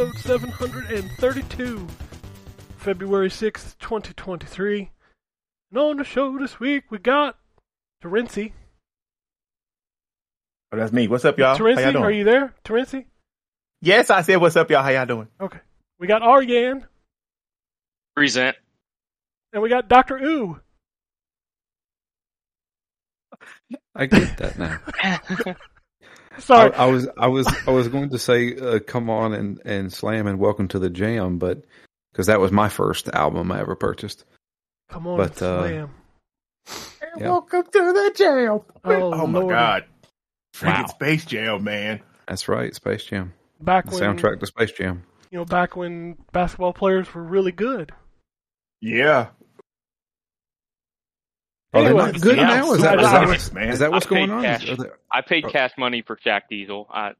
Radio. This is episode 732, February 6th, 2023. And on the show this week, we got Terency. Oh, that's me. What's up, y'all? How Terency, are you there? Terency? Yes, I said what's up, y'all. How y'all doing? Okay. We got Aryan, Present. and we got Dr. Ooh. I get that now. Sorry. I, I was I was I was going to say uh, come on and and slam and welcome to the jam, but because that was my first album I ever purchased. Come on, but, and uh, slam. Yeah. Welcome to the jam. Oh, my god. Freaking Wow. Space Jam, man. That's right, Space Jam, Back the when, soundtrack to Space Jam. you know, back when basketball players were really good. Yeah. Oh, Are they Anyways, not good Yeah, now? Is that, super is that, man. is that what's going on? cash. They- I paid Oh. cash money for Shaq Diesel. I,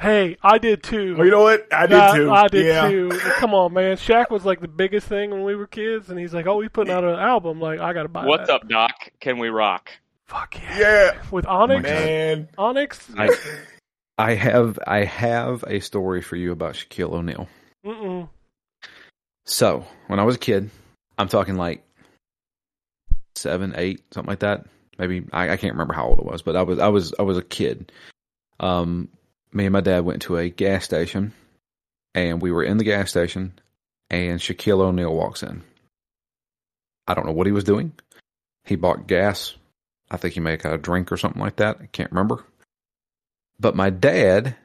Hey, I did too. Oh, you know what? I did I, too. I did yeah. too. Come on, man. Shaq was like the biggest thing when we were kids, and he's like, "Oh, he's putting out an album. Like, I gotta buy it. what's that." up, Doc? Can we rock? Fuck yeah. Yeah. With oh Onyx, Man. Onyx. I, I have I have a story for you about Shaquille O'Neal. Mm-mm. So when I was a kid, I'm talking like seven, eight, something like that. Maybe I, I can't remember how old it was, but I was I was I was a kid. Um, me and my dad went to a gas station, and we were in the gas station, and Shaquille O'Neal walks in. I don't know what he was doing. He bought gas. I think he may have got a drink or something like that. I can't remember. But my dad,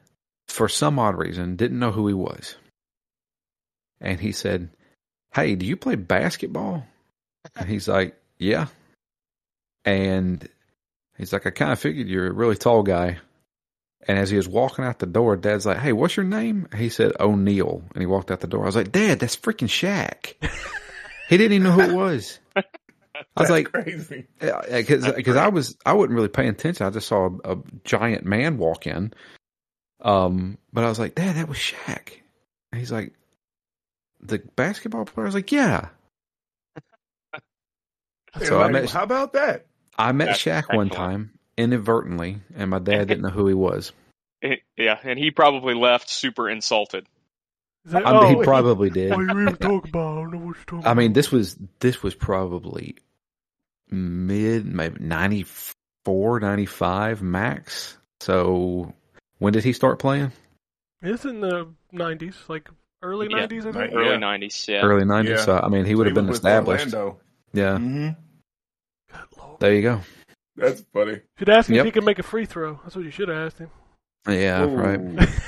for some odd reason, didn't know who he was. And he said, Hey, do you play basketball? And he's like, Yeah. And he's like, I kind of figured you're a really tall guy. And as he was walking out the door, Dad's like, Hey, what's your name? He said, O'Neal. And he walked out the door. I was like, Dad, that's freaking Shaq. he didn't even know who it was. I was like, crazy. because I was I wasn't really paying attention. I just saw a, a giant man walk in. Um, but I was like, Dad, that was Shaq. And he's like, the basketball player. I was like, yeah. So I Like, met how about that? I met That's Shaq one excellent. time inadvertently, and my dad didn't know who he was. Eh, Yeah, and he probably left super insulted. That- I mean, oh, he probably did. what you even talking about? I don't know what you're talking I mean, this was this was probably mid maybe 94, 95 max. So when did he start playing? It's in the '90s, like early Yeah. '90s. I think. Early 90s, yeah. Early nineties. Yeah. So I mean, he would have been established. Yeah, hmm Good lord. there you go. That's funny. Should ask him Yep. if he can make a free throw. That's what you should have asked him. Yeah, Ooh. right.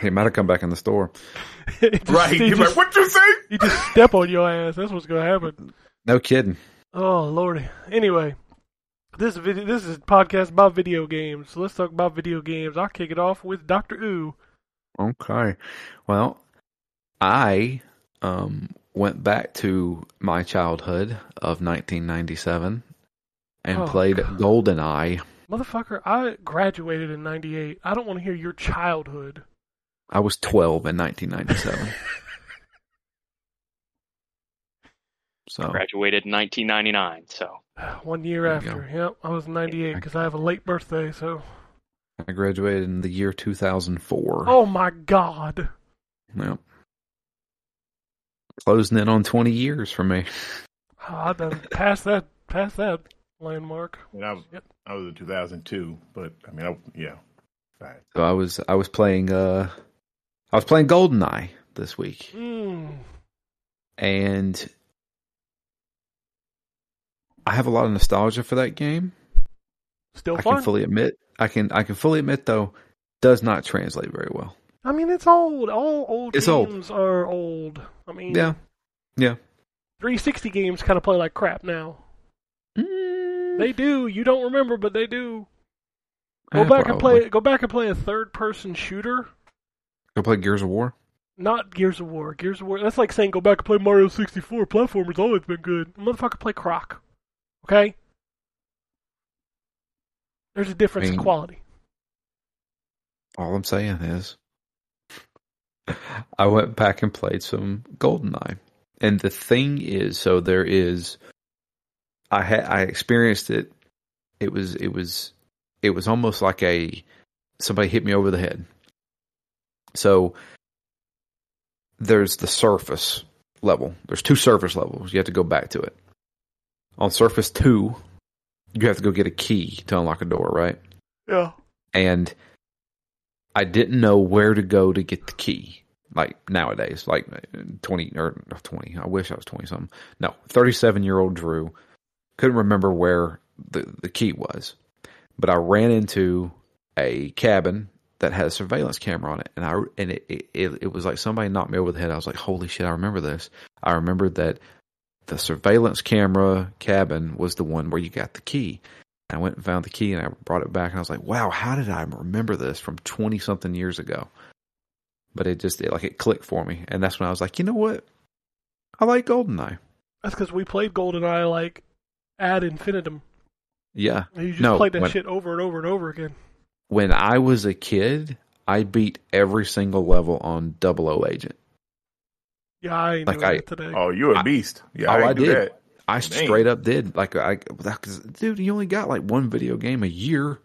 He might have come back in the store. Just- Right. He You're just, like, what you say? he just step on your ass. That's what's gonna happen. No kidding. Oh lordy. Anyway, this video, this is a podcast about video games. So let's talk about video games. I'll kick it off with Doctor Ooh. Okay. Well, I um went back to my childhood of 1997 and Oh, played God. GoldenEye. Motherfucker, I graduated in '98. I don't want to hear your childhood. I was 12 in 1997. so I Graduated in 1999, so. One year There you after. Yep, I was 98 because I have a late birthday. So. I graduated in the year 2004. Oh my God. Yep. Closing in on 20 years for me. Oh, I done past that. Past that landmark. And I was, Yep. I was in 2002, but I mean, I, yeah. Right. So I was I was playing uh I was playing GoldenEye this week Mm. and I have a lot of nostalgia for that game. Still I can fully admit I can I can fully admit though does not translate very well. I mean, it's old. All old It's old. games are old. I mean, Yeah. Yeah. 360 games kind of play like crap now. Mm, They do. You don't remember, but they do. Go eh, back and play. Go back and play a third-person shooter. Go play Gears of War. Not Gears of War. Gears of War. That's like saying go back and play Mario 64. Platformers always been good. Motherfucker, play Croc. Okay. There's a difference I mean- in quality. All I'm saying is I went back and played some GoldenEye. And the thing is, so there is I had I experienced it. It was it was it was almost like a somebody hit me over the head. So there's the surface level. There's two surface levels. You have to go back to it. On surface two, you have to go get a key to unlock a door, right? Yeah. And I didn't know where to go to get the key. Like nowadays, like uh, twenty or uh, twenty. I wish I was twenty something. No, thirty-seven year old Drew couldn't remember where the the key was, but I ran into a cabin that had a surveillance camera on it, and I and it, it it was like somebody knocked me over the head. I was like, "Holy shit!" I remember this. I remembered that the surveillance camera cabin was the one where you got the key. I went and found the key, and I brought it back, and I was like, "Wow, how did I remember this from twenty something years ago?" But it just it, like it clicked for me, and that's when I was like, "You know what? I like Goldeneye." That's because we played GoldenEye like ad infinitum. Yeah, And you just No, played that when- shit over and over and over again. when I was a kid, I beat every single level on Double O Agent. Yeah, I ain't Like doing I- it today. Oh, you're a I- beast. Yeah, oh, I, I do did. that. I Man. straight up did. Like I, cause, dude, you only got like one video game a year.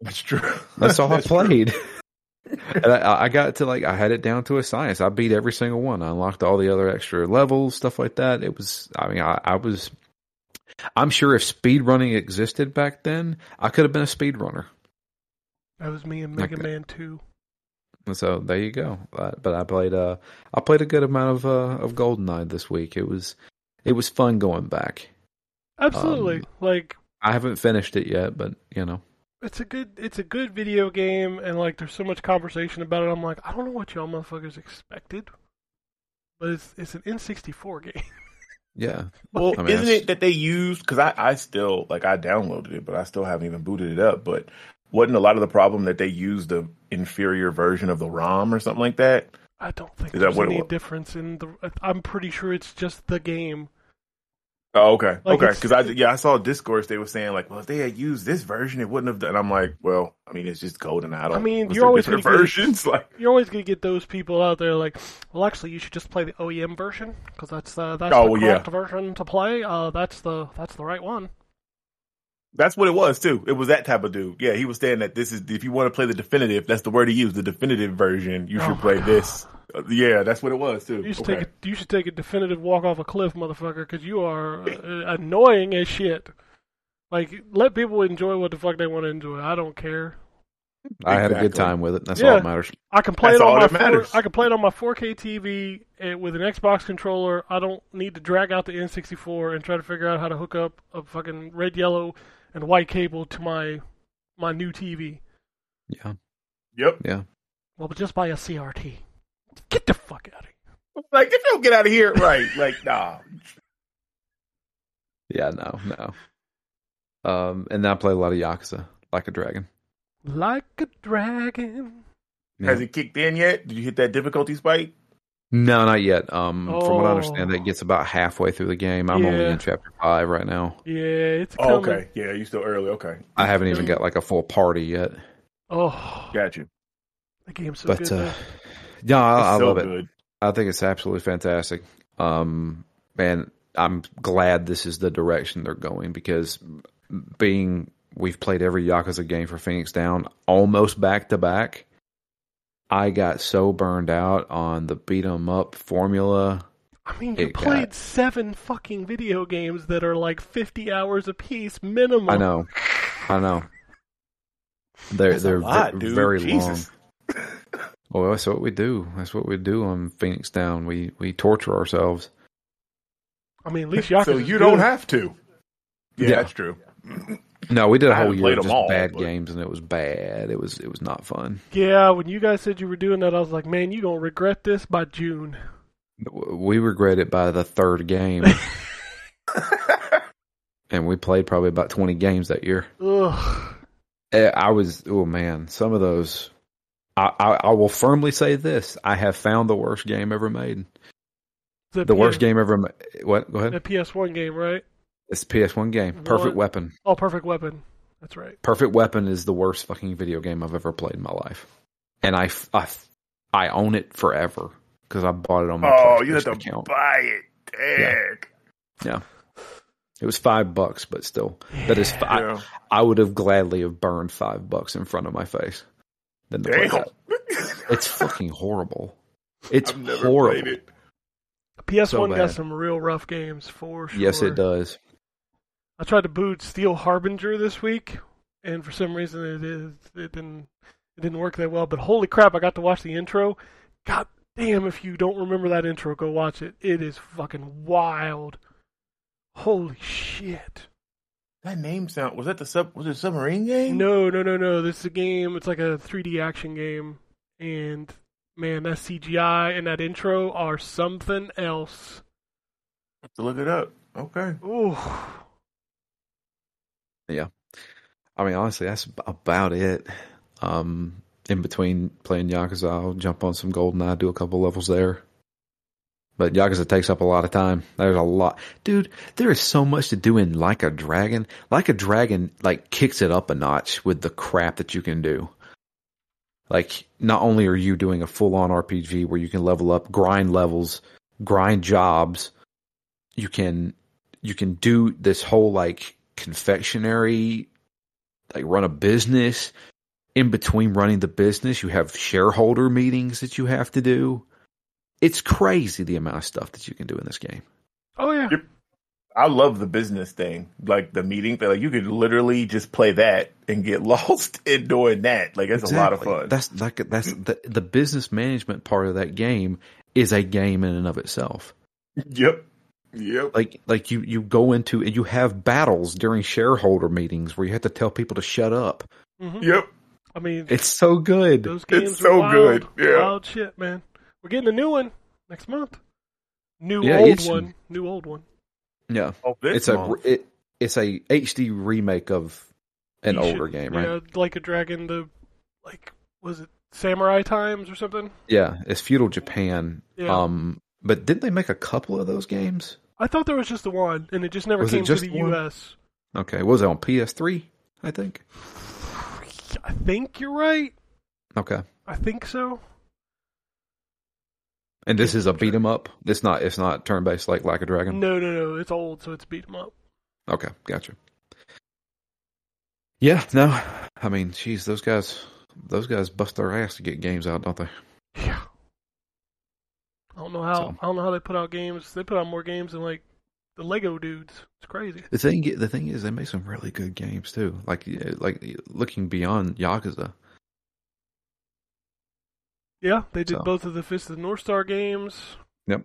That's true. That's all I played. and I, I got to like I had it down to a science. I beat every single one. I unlocked all the other extra levels, stuff like that. It was. I mean, I, I was. I'm sure if speed running existed back then, I could have been a speed runner. That was me and Like Mega that. Man 2. So there you go. Uh, but I played uh I played a good amount of uh of Goldeneye this week. It was it was fun going back. Absolutely. Um, like I haven't finished it yet, but you know. it's a good it's a good video game and like there's so much conversation about it. I'm like, I don't know what y'all motherfuckers expected. But it's it's an N64 game. Yeah. Well, I mean, isn't it that they used? Because I, I still like I downloaded it, but I still haven't even booted it up. But wasn't a lot of the problem that they used the inferior version of the ROM or something like that? I don't think there's it any was? difference in the I'm pretty sure it's just the game. Oh, okay, Like, okay. Because I yeah I saw discourse they were saying like, well, if they had used this version, it wouldn't have done. I'm like, well, I mean, it's just golden. I don't. I mean, you're always different gonna get- versions. Like, You're always gonna get those people out there like, well, actually, you should just play the OEM version because that's uh, that's Oh, the yeah. correct version to play. Uh, that's the that's the right one. That's what it was too. It was that type of dude. Yeah, he was saying that this is if you want to play the definitive, that's the word he used. The definitive version, you Oh should my play God. this. Uh, yeah, that's what it was too. You should Okay. take a, you should take a definitive walk off a cliff, motherfucker, because you are uh, annoying as shit. Like, let people enjoy what the fuck they want to enjoy. I don't care. I had a good time with it. That's Yeah. all that matters. I can play That's it on my 4, I can play it on my 4K TV uh, with an Xbox controller. I don't need to drag out the N64 and try to figure out how to hook up a fucking red, yellow, and white cable to my my new TV. Yeah. Yep. Yeah. Well, but just buy a CRT. Get the fuck out of here. Like, if you don't get out of here, right? Like, nah. Yeah, no, no. Um and then I played a lot of Yakuza, like a dragon. Like a dragon. Yeah. Has it kicked in yet? Did you hit that difficulty spike? No, not yet. Um from what I understand Oh. that gets about halfway through the game. I'm only in chapter five right now. Yeah, it's Oh, okay. Yeah, you still early. Okay, I haven't even got like a full party yet. Oh, got you. the game's so But good. uh man. yeah, I, I so love it. good. I think it's absolutely fantastic. Um, and I'm glad this is the direction they're going because being we've played every Yakuza game for Phoenix Down almost back to back. I got so burned out on the beat 'em up formula. I mean, you it got- played seven fucking video games that are like 50 hours apiece minimum. I know, I know. They're That's they're lot, ve- dude. very Jesus. long. Well, that's what we do. That's what we do on Phoenix Down. We we torture ourselves. I mean, at least Yakuza. So you don't have to. Yeah, Yeah. that's true. No, we did a I whole year of just all, bad but- games, and it was bad. It was it was not fun. Yeah, when you guys said you were doing that, I was like, man, you gonna regret this by June. We regret it by the third game, and we played probably about twenty games that year. Ugh. Eh, I was oh man, some of those. I, I, I will firmly say this: I have found the worst game ever made. The, The worst game ever. Ma- what? Go ahead. The. PS1 game, right? It's a PS1 game. Perfect What? Weapon. Oh, Perfect Weapon. That's right. Perfect Weapon is the worst fucking video game I've ever played in my life, and I I own it forever because I bought it on my. Oh, you have PlayStation to account. buy it. Dang. Yeah. It was five bucks, but still, that is. I, Yeah. I would have gladly have burned five bucks in front of my face than to play Damn. that. It's fucking horrible. It's I've never horrible. played it. PS1 So got some real rough games for sure. Yes, it does. I tried to boot Steel Harbinger this week, and for some reason it, it, it didn't it didn't work that well. But holy crap, I got to watch the intro. God damn, if you don't remember that intro, go watch it. It is fucking wild. Holy shit. That name sound was that the sub was it a submarine game? No, no, no, no. This is a game. It's like a 3D action game, and man, that CGI and that intro are something else. have to look it up. Okay. Ooh, I mean, honestly, that's about it. Um, in between playing Yakuza, I'll jump on some GoldenEye, do a couple levels there. But Yakuza takes up a lot of time. There's a lot, dude. There is so much to do in Like a Dragon. Like a Dragon, like kicks it up a notch with the crap that you can do. Like, not only are you doing a full-on RPG where you can level up, grind levels, grind jobs, you can you can do this whole like confectionery like run a business in between running the business you have shareholder meetings that you have to do it's crazy the amount of stuff that you can do in this game oh yeah. Yep. I love the business thing, like the meeting. Like you could literally just play that and get lost in doing that. Like it's a lot of fun. that's like that's the, the business management part of that game is a game in and of itself yep. Yep. like like you you go into and you have battles during shareholder meetings where you have to tell people to shut up hmm Yep. I mean, it's so good those games so are wild, good, yeah. wild shit, man. We're getting a new one next month. New Yeah, old it's- one. New old one. yeah Oh, this it's a it, it's a HD remake of an You older should- game, right? Yeah, like a dragon. The like was it Samurai Times or something? Yeah, it's feudal Japan. Yeah. Um, but didn't they make a couple of those games? I thought there was just the one, and it just never Was came just to the one? U.S. Okay, was it on PS3? I think. I think you're right. Okay, I think so. and this is a beat 'em up. It's not. It's not turn based like Like a Dragon. No, no, no. It's old, so it's beat 'em up. Okay, gotcha. Yeah, no. I mean, geez, those guys, those guys bust their ass to get games out, don't they? Yeah. I don't know how. So- I don't know how they put out games. They put out more games than like the Lego dudes. It's crazy. The thing, the thing is, they make some really good games too. Like, like looking beyond Yakuza. Yeah, they did So- both of the Fist of the North Star games. Yep.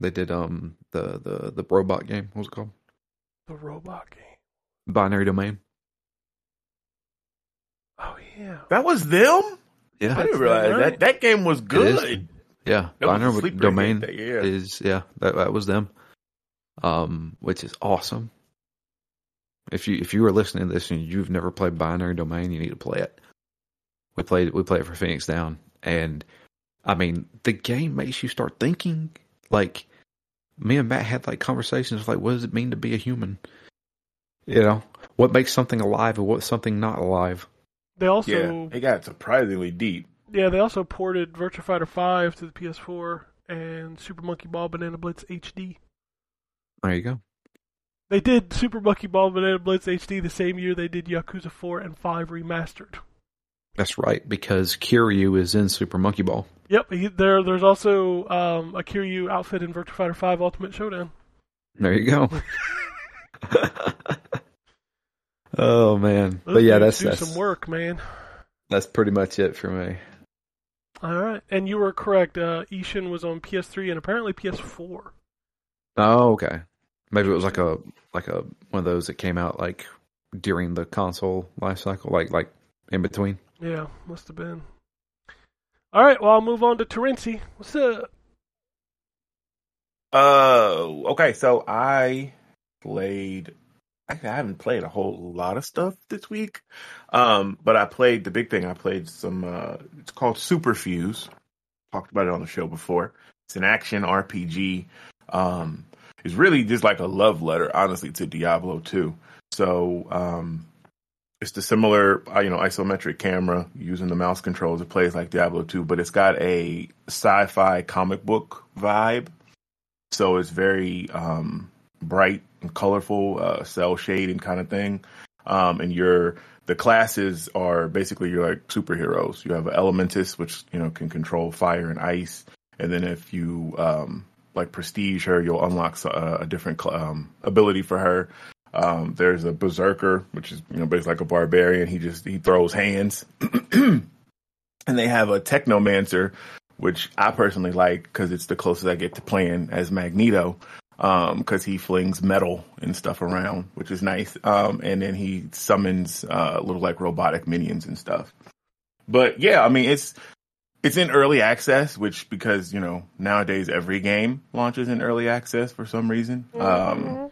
They did um the the the robot game. What was it called? The robot game. Binary Domain. Oh yeah. that was them. Yeah, I didn't realize right. that that game was is. good. Yeah. That Binary Domain hit, yeah. is yeah that that was them. Um, which is awesome. If you if you are listening to this and you've never played Binary Domain, you need to play it. We played we played it for Phoenix Down, and I mean the game makes you start thinking. Like me and Matt had like conversations like, what does it mean to be a human? You know, what makes something alive and what's something not alive? They also yeah, it got surprisingly deep. Yeah, they also ported Virtua Fighter 5 to the PS4 and Super Monkey Ball Banana Blitz HD. There you go. They did Super Monkey Ball Banana Blitz HD the same year they did Yakuza 4 and 5 remastered. That's right, because Kiryu is in Super Monkey Ball. Yep, he, there. There's also um, a Kiryu outfit in Virtua Fighter 5 Ultimate Showdown. There you go. oh man, Those but yeah, that's do that's, some work, man. that's pretty much it for me. All right, and you were correct. Uh, Ishin was on PS3 and apparently PS4. Oh, okay. Maybe it was like a like a one of those that came out like during the console life cycle, like like in between. Yeah, must have been. All right, well, I'll move on to Terenzi. What's up? Uh, okay, so I played. I haven't played a whole lot of stuff this week. Um, but I played the big thing. I played some. Uh, it's called Superfuse. Talked about it on the show before. It's an action RPG. Um, it's really just like a love letter, honestly, to Diablo 2. So, um, it's the similar, uh, you know, isometric camera using the mouse controls. It plays like Diablo 2, but it's got a sci-fi comic book vibe. So it's very um, bright colorful, uh, cel shading kind of thing. Um, and your the classes are basically you're like superheroes. You have an elementist, which you know can control fire and ice, and then if you um, like prestige her, you'll unlock a, a different cl- um, ability for her. Um, there's a berserker, which is you know basically like a barbarian. He just he throws hands, and they have a technomancer, which I personally like because it's the closest I get to playing as Magneto. Um, cause he flings metal and stuff around, which is nice. Um, and then he summons, uh, little like robotic minions and stuff. But yeah, I mean, it's, it's in early access, which because, you know, nowadays every game launches in early access for some reason. Um,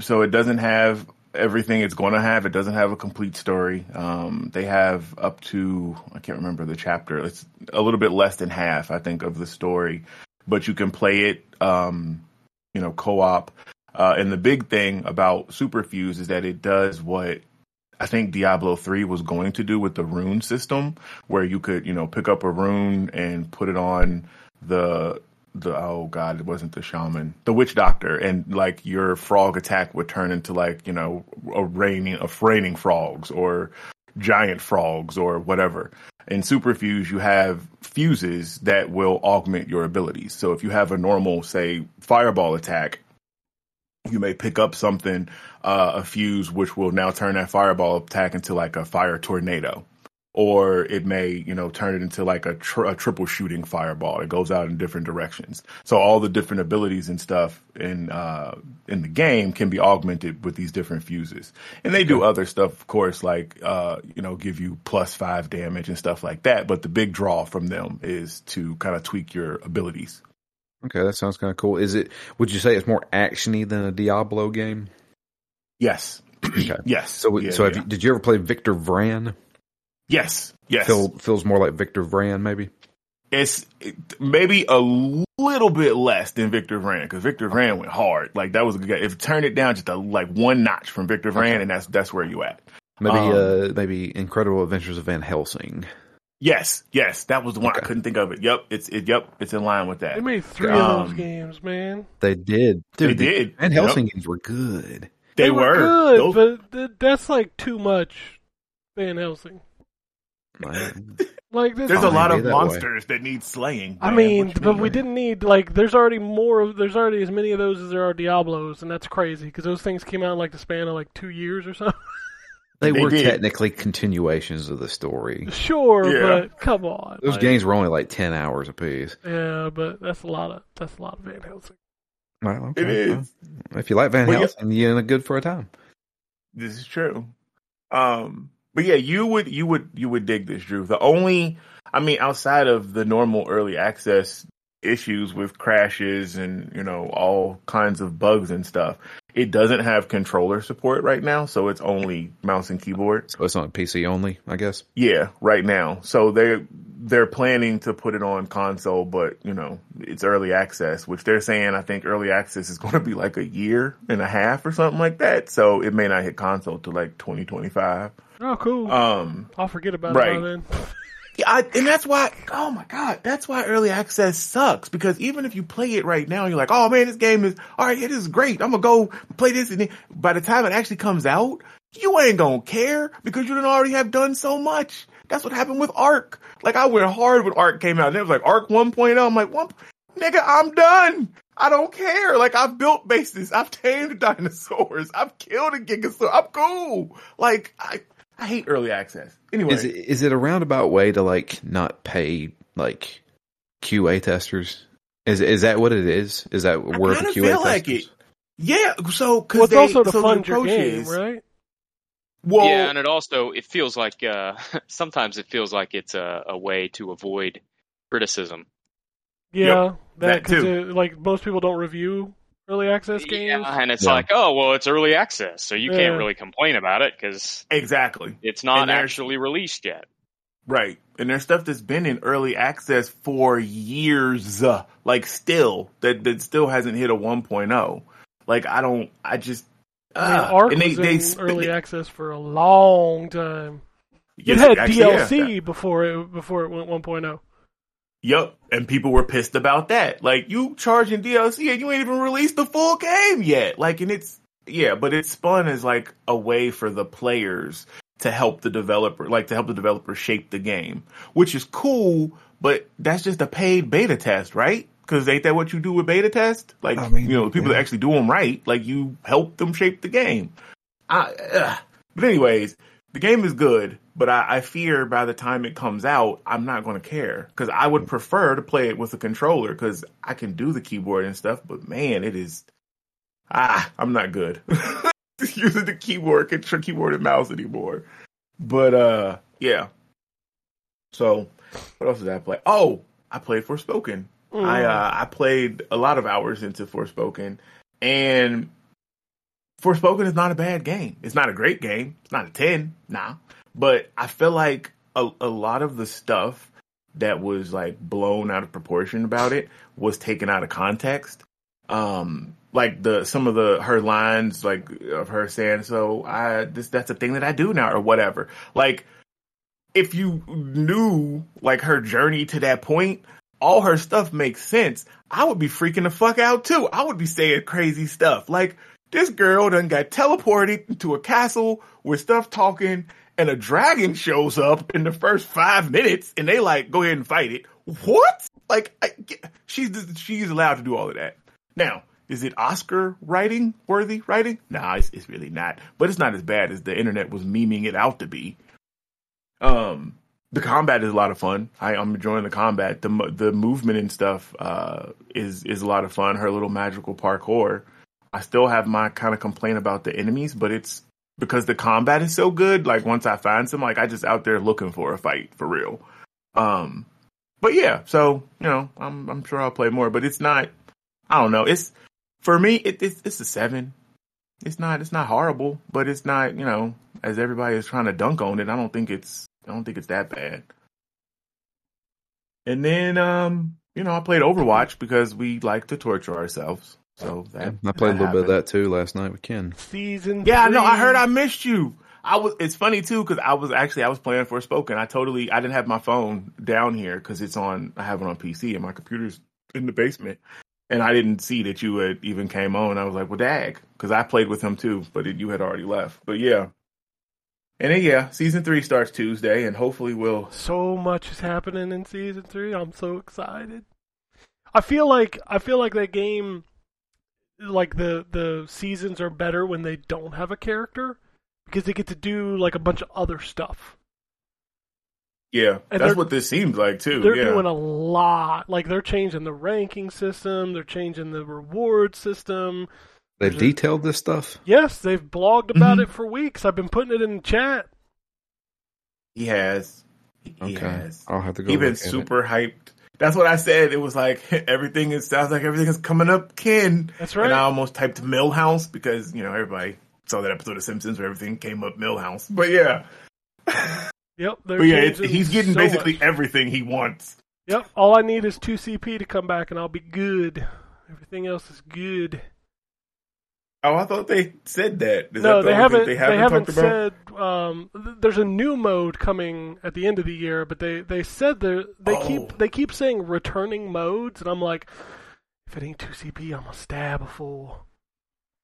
so it doesn't have everything it's going to have. It doesn't have a complete story. Um, they have up to, I can't remember the chapter. It's a little bit less than half, I think, of the story, but you can play it, um, you know, co-op. Uh, and the big thing about Superfuse is that it does what I think Diablo 3 was going to do with the rune system, where you could, you know, pick up a rune and put it on the the oh god, it wasn't the shaman, the witch doctor, and like your frog attack would turn into like, you know, a raining of raining frogs or giant frogs or whatever. In Superfuse, you have fuses that will augment your abilities. So if you have a normal, say, fireball attack, you may pick up something, uh, a fuse, which will now turn that fireball attack into like a fire tornado. Or it may, you know, turn it into like a, tr- a triple shooting fireball. It goes out in different directions. So all the different abilities and stuff in uh, in the game can be augmented with these different fuses. And they do other stuff, of course, like uh, you know, give you plus five damage and stuff like that. But the big draw from them is to kind of tweak your abilities. Okay, that sounds kind of cool. Is it? Would you say it's more actiony than a Diablo game? Yes. Okay. yes. So, Yeah, so have yeah. you, did you ever play Victor Vran? Yes. Yes. Feel, feels more like Victor Vran, maybe. it's maybe a little bit less than Victor Vran because Victor Vran went hard. Like that was a good guy. If you turn it down just a, like one notch from Victor Vran, and that's that's where you at. Maybe, Um, uh, maybe Incredible Adventures of Van Helsing. Yes, yes, that was the one I couldn't think of it. Yep, it's it. Yep, it's in line with that. They made three of those Um, games, man. They did. They Dude, the did. Van Yep. Helsing games were good. They, were, good, Those- but that's like too much. Van Helsing. Man. Like this. there's a lot of that way. monsters that need slaying. I mean, What you but we mean? didn't need like. There's already more. of There's already as many of those as there are Diablos, and that's crazy because those things came out in like the span of like two years or something. They, They were did. technically continuations of the story. sure, Yeah. but come on. Those like, games were only like ten hours apiece. Yeah, but that's a lot of that's a lot of Van Helsing. Well, okay. is. Well, if you like Van Well, yeah. Helsing, you're in a good for a time. This is true. Um, but yeah, you would you would you would dig this, Drew. The only, I mean, outside of the normal early access issues with crashes and you know all kinds of bugs and stuff, it doesn't have controller support right now, so it's only mouse and keyboard. So it's on PC only, I guess. Yeah, right now. So they're they're planning to put it on console, but you know it's early access, which they're saying I think early access is going to be like a year and a half or something like that. So it may not hit console till like 2025. Oh, cool. Um, I'll forget about right. it by then. yeah, I, and that's why. Oh my god, that's why early access sucks because even if you play it right now, you're like, oh man, this game is all right. It is great. I'm gonna go play this, and then by the time it actually comes out, you ain't gonna care because you done already have done so much. That's what happened with Ark. Like I went hard when Ark came out, and it was like Ark 1.0. I'm like, one, nigga, I'm done. I don't care. Like I've built bases, I've tamed dinosaurs, I've killed a gigasaur. I'm cool. Like I, I hate early access. Anyway, Is it is it a roundabout way to like not pay like QA testers? Is is that what it is? Is that I where the QA feel like testers? it. Yeah, so because Well, it's also to so the fund your game, is- right? Well, yeah, and it also it feels like uh, sometimes it feels like it's a, a way to avoid criticism. Yeah, that, that 'cause too. it- like most people don't review early access games. Yeah, and it's Yeah. like, oh well, it's early access, so you Yeah. can't really complain about it because exactly it's not actually released yet. right. And there's stuff that's been in early access for years, uh, like still that that still hasn't hit a 1.0. Like I don't, I just. I mean, uh, Ark and they, was they in sp- early access for a long time. Yes, it had actually, DLC yeah. before it before it went oh. 1.0. Yep, and people were pissed about that. Like you charging DLC and you ain't even released the full game yet. Like, and it's yeah, but it's spun as like a way for the players to help the developer, like to help the developer shape the game, which is cool. But that's just a paid beta test, right? Because ain't that what you do with beta test? Like, I mean, you know, people yeah. that actually do them right, like you help them shape the game. I. But anyways, the game is good, but I, I fear by the time it comes out, I'm not going to care because I would prefer to play it with a controller because I can do the keyboard and stuff. But man, it is ah, I'm not good using the keyboard, control keyboard and mouse anymore. But uh, yeah. So what else did I play? Oh, I played Forspoken. Mm. I uh, I played a lot of hours into Forspoken, and Forspoken is not a bad game. It's not a great game. It's not a ten, nah. But I feel like a, a lot of the stuff that was like blown out of proportion about it was taken out of context. Um, like the some of the her lines, like of her saying, "So I this that's a thing that I do now," or whatever. Like if you knew like her journey to that point, all her stuff makes sense. I would be freaking the fuck out too. I would be saying crazy stuff. Like this girl done got teleported to a castle with stuff talking and a dragon shows up in the first five minutes and they like, go ahead and fight it. What? Like, I, she's, she's allowed to do all of that. Now, is it Oscar writing worthy writing? Nah, it's, it's really not, but it's not as bad as the internet was memeing it out to be. Um, the combat is a lot of fun. I, I'm enjoying the combat. The the movement and stuff uh, is is a lot of fun. Her little magical parkour. I still have my kind of complaint about the enemies, but it's because the combat is so good. Like once I find some, like I just out there looking for a fight for real. Um, but yeah, so you know, I'm I'm sure I'll play more, but it's not. I don't know. It's for me. It, it's it's a seven. It's not it's not horrible, but it's not you know as everybody is trying to dunk on it. I don't think it's I don't think it's that bad. And then um, you know, I played Overwatch because we like to torture ourselves. So that I played a little bit of that too last night with Ken. Season. Yeah, no, I heard I missed you. I was. It's funny too because I was actually I was playing Forspoken. I totally I didn't have my phone down here because it's on. I have it on PC and my computer's in the basement, and I didn't see that you had even came on. I was like, well, dag, because I played with him too, but it, you had already left. But yeah, and then yeah, season three starts Tuesday, and hopefully we'll. So much is happening in season three. I'm so excited. I feel like I feel like that game, like the the seasons are better when they don't have a character because they get to do like a bunch of other stuff. Yeah, And that's what this seems like too. They're yeah. doing a lot. Like they're changing the ranking system. They're changing the reward system. They've There's a- detailed this stuff. Yes, they've blogged about Mhm. it for weeks. I've been putting it in the chat. he has. He Okay, has. I'll have to go. He's been look at it. super hyped. That's what I said. It was like everything. It sounds like everything is coming up, Ken. That's right. And I almost typed Milhouse because you know everybody saw that episode of Simpsons where everything came up Milhouse. But yeah, Yep, but yeah, he's getting so basically much. everything he wants. Yep, all I need is two CP to come back, and I'll be good. Everything else is good. Oh, I thought they said that. Is no, that the they haven't. They They haven't, haven't, talked about. said. Um, there's a new mode coming at the end of the year, but they they said they they Oh. keep they keep saying returning modes, and I'm like, if it ain't two CP, I'm gonna stab a fool.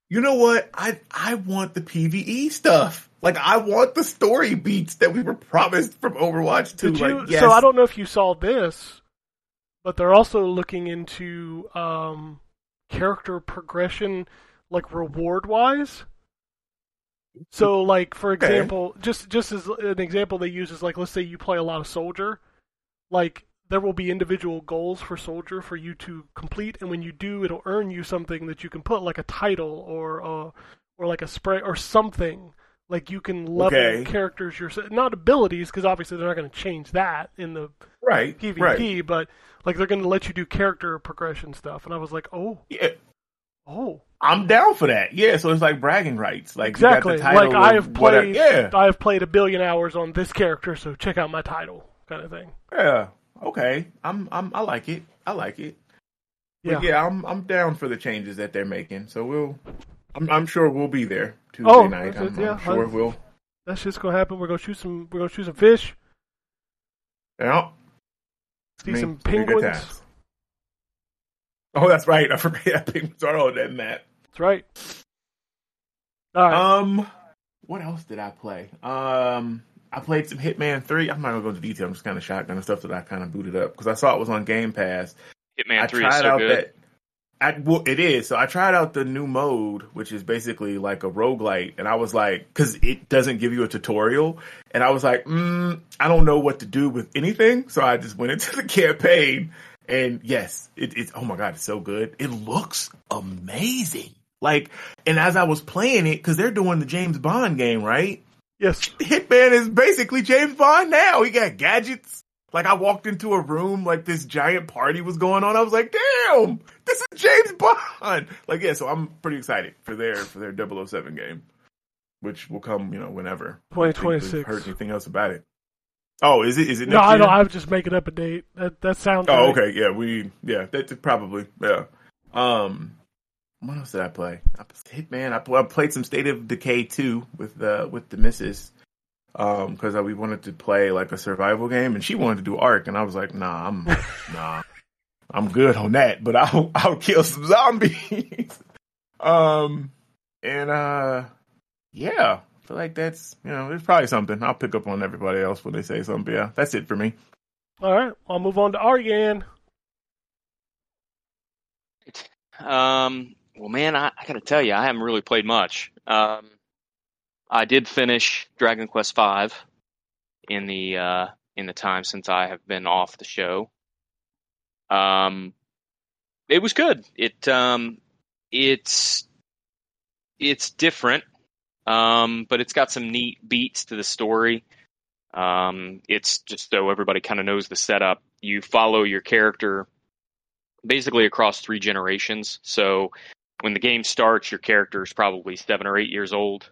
You know what? I I want the PVE stuff. Like I want the story beats that we were promised from Overwatch 2. You? like, yes. So I don't know if you saw this, but they're also looking into um, character progression, like reward wise. So, like for Okay. example, just just as an example, they use is like let's say you play a lot of soldier, like there will be individual goals for soldier for you to complete, and when you do, it'll earn you something that you can put like a title or uh, or like a spray or something. Like you can level Okay. characters yourself, not abilities, because obviously they're not going to change that in the right, PvP, right. but like they're going to let you do character progression stuff. And I was like, oh, Yeah, oh, I'm down for that. Yeah, so it's like bragging rights. Like exactly. You got the title Like I have whatever- played, Yeah, I have played a billion hours on this character, so check out my title, kind of thing. yeah. Okay, I'm I'm I like it. I like it. Yeah. But yeah, I'm I'm down for the changes that they're making. So we'll, I'm I'm sure we'll be there Tuesday Oh, night. I'm, yeah. I'm sure we'll. That's just gonna happen. We're gonna shoot some. We're gonna shoot some fish. Yeah. See I mean, some it'll be good penguins. Oh, that's right. I forgot penguins are on that map. That's right. All right. Um, what else did I play? Um, I played some Hitman Three. I'm not gonna go into detail. I'm just kind of shotgun and stuff that I kind of booted up because I saw it was on Game Pass. Hitman I Three is so out good. that. I, well, it is. So I tried out the new mode, which is basically like a roguelite, and I was like, because it doesn't give you a tutorial, and I was like, mm, I don't know what to do with anything, so I just went into the campaign, and yes, it, it's oh my god, it's so good. It looks amazing. Like, and as I was playing it, because they're doing the James Bond game, right? yes. Hitman is basically James Bond now. He got gadgets. Like I walked into a room, like this giant party was going on. I was like, damn, this is James Bond. Like, yeah, so I'm pretty excited for their for their 007 game, which will come, you know, whenever. Think we've 2026. Heard anything else about it? Oh, is it? Is it? No, I year? know. I was just making up a date. That that sounds. Oh, right. okay. Yeah, we. Yeah, that's probably. Yeah. Um, what else did I play? I Hitman. I, I played some State of Decay 2 with uh with the missus. Um, because we wanted to play like a survival game, and she wanted to do Ark, and I was like, Nah, I'm nah, I'm good on that, but I'll I'll kill some zombies. um, and uh, yeah, I feel like that's you know, there's probably something. I'll pick up on everybody else when they say something. Yeah, that's it for me. All right. I'll move on to Aryan. Um, well, man, I, I got to tell you, I haven't really played much. Um, I did finish Dragon Quest V in the uh, in the time since I have been off the show. Um, it was good. It um, it's it's different, um, but it's got some neat beats to the story. Um, it's just so everybody kind of knows the setup. You follow your character basically across three generations. So when the game starts, your character is probably seven or eight years old.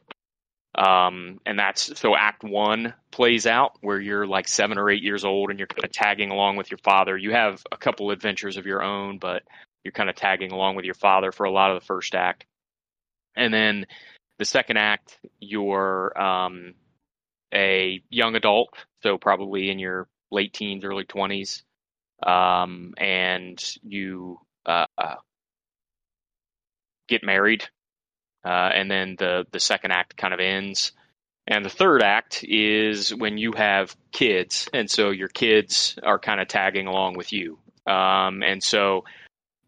Um, and that's so act one plays out where you're like seven or eight years old and you're kind of tagging along with your father. You have a couple adventures of your own, but you're kind of tagging along with your father for a lot of the first act. And then the second act, you're um, a young adult, so probably in your late teens, early 20s um, and you uh, get married, uh, and then the the second act kind of ends. And the third act is when you have kids, and so your kids are kind of tagging along with you. Um, and so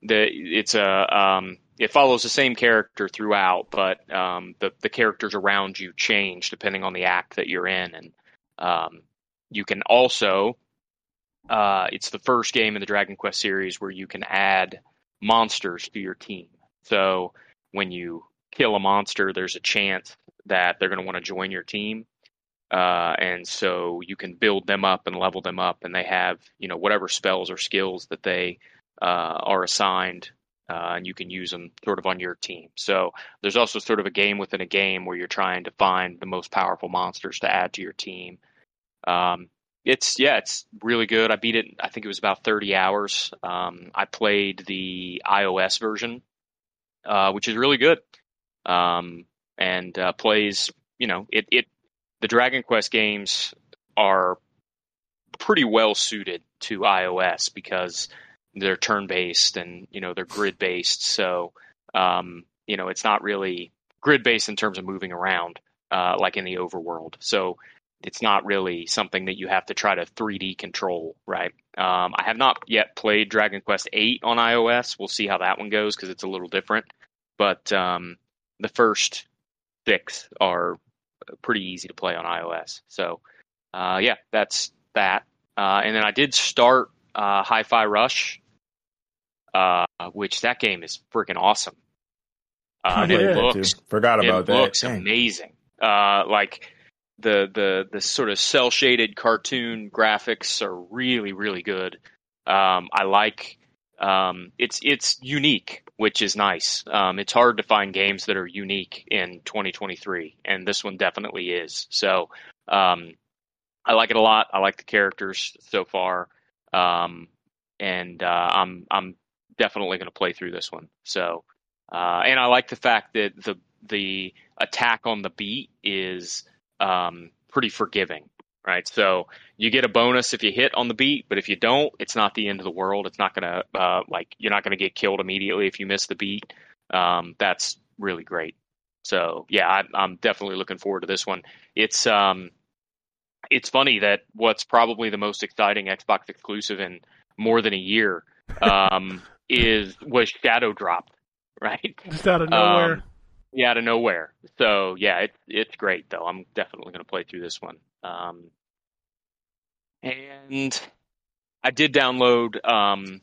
the it's a um, it follows the same character throughout, but um, the the characters around you change depending on the act that you're in, and um, you can also uh, it's the first game in the Dragon Quest series where you can add monsters to your team. So when you kill a monster, there's a chance that they're going to want to join your team. Uh, and so you can build them up and level them up, and they have you know whatever spells or skills that they uh, are assigned, uh, and you can use them sort of on your team. So there's also sort of a game within a game where you're trying to find the most powerful monsters to add to your team. Um, it's yeah, it's really good. I beat it. I think it was about 30 hours. Um, I played the iOS version, uh, which is really good, um, and uh, plays. You know, it it the Dragon Quest games are pretty well suited to iOS because they're turn based and you know they're grid based. So um, you know it's not really grid based in terms of moving around uh, like in the overworld. So it's not really something that you have to try to 3D control, right? Um, I have not yet played Dragon Quest VIII on iOS. We'll see how that one goes because it's a little different. But um, the first six are pretty easy to play on iOS. So, uh, yeah, that's that. Uh, and then I did start uh, Hi-Fi Rush, uh, which that game is freaking awesome. Uh, I and played it looks Forgot about it that. looks Dang. amazing. Uh, like the the the sort of cel shaded cartoon graphics are really really good. Um, I like um, it's it's unique, which is nice. Um, it's hard to find games that are unique in 2023, and this one definitely is. So um, I like it a lot. I like the characters so far, um, and uh, I'm I'm definitely going to play through this one. So, uh, and I like the fact that the the attack on the beat is um, pretty forgiving, right? So you get a bonus if you hit on the beat, but if you don't, it's not the end of the world. It's not gonna uh, like you're not gonna get killed immediately if you miss the beat. Um, that's really great. So yeah, I, I'm definitely looking forward to this one. It's um, it's funny that what's probably the most exciting Xbox exclusive in more than a year um, is was Shadow dropped, right? Just out of nowhere. Um, out of nowhere. So yeah, it's it's great though. I'm definitely going to play through this one. Um, and I did download. Um,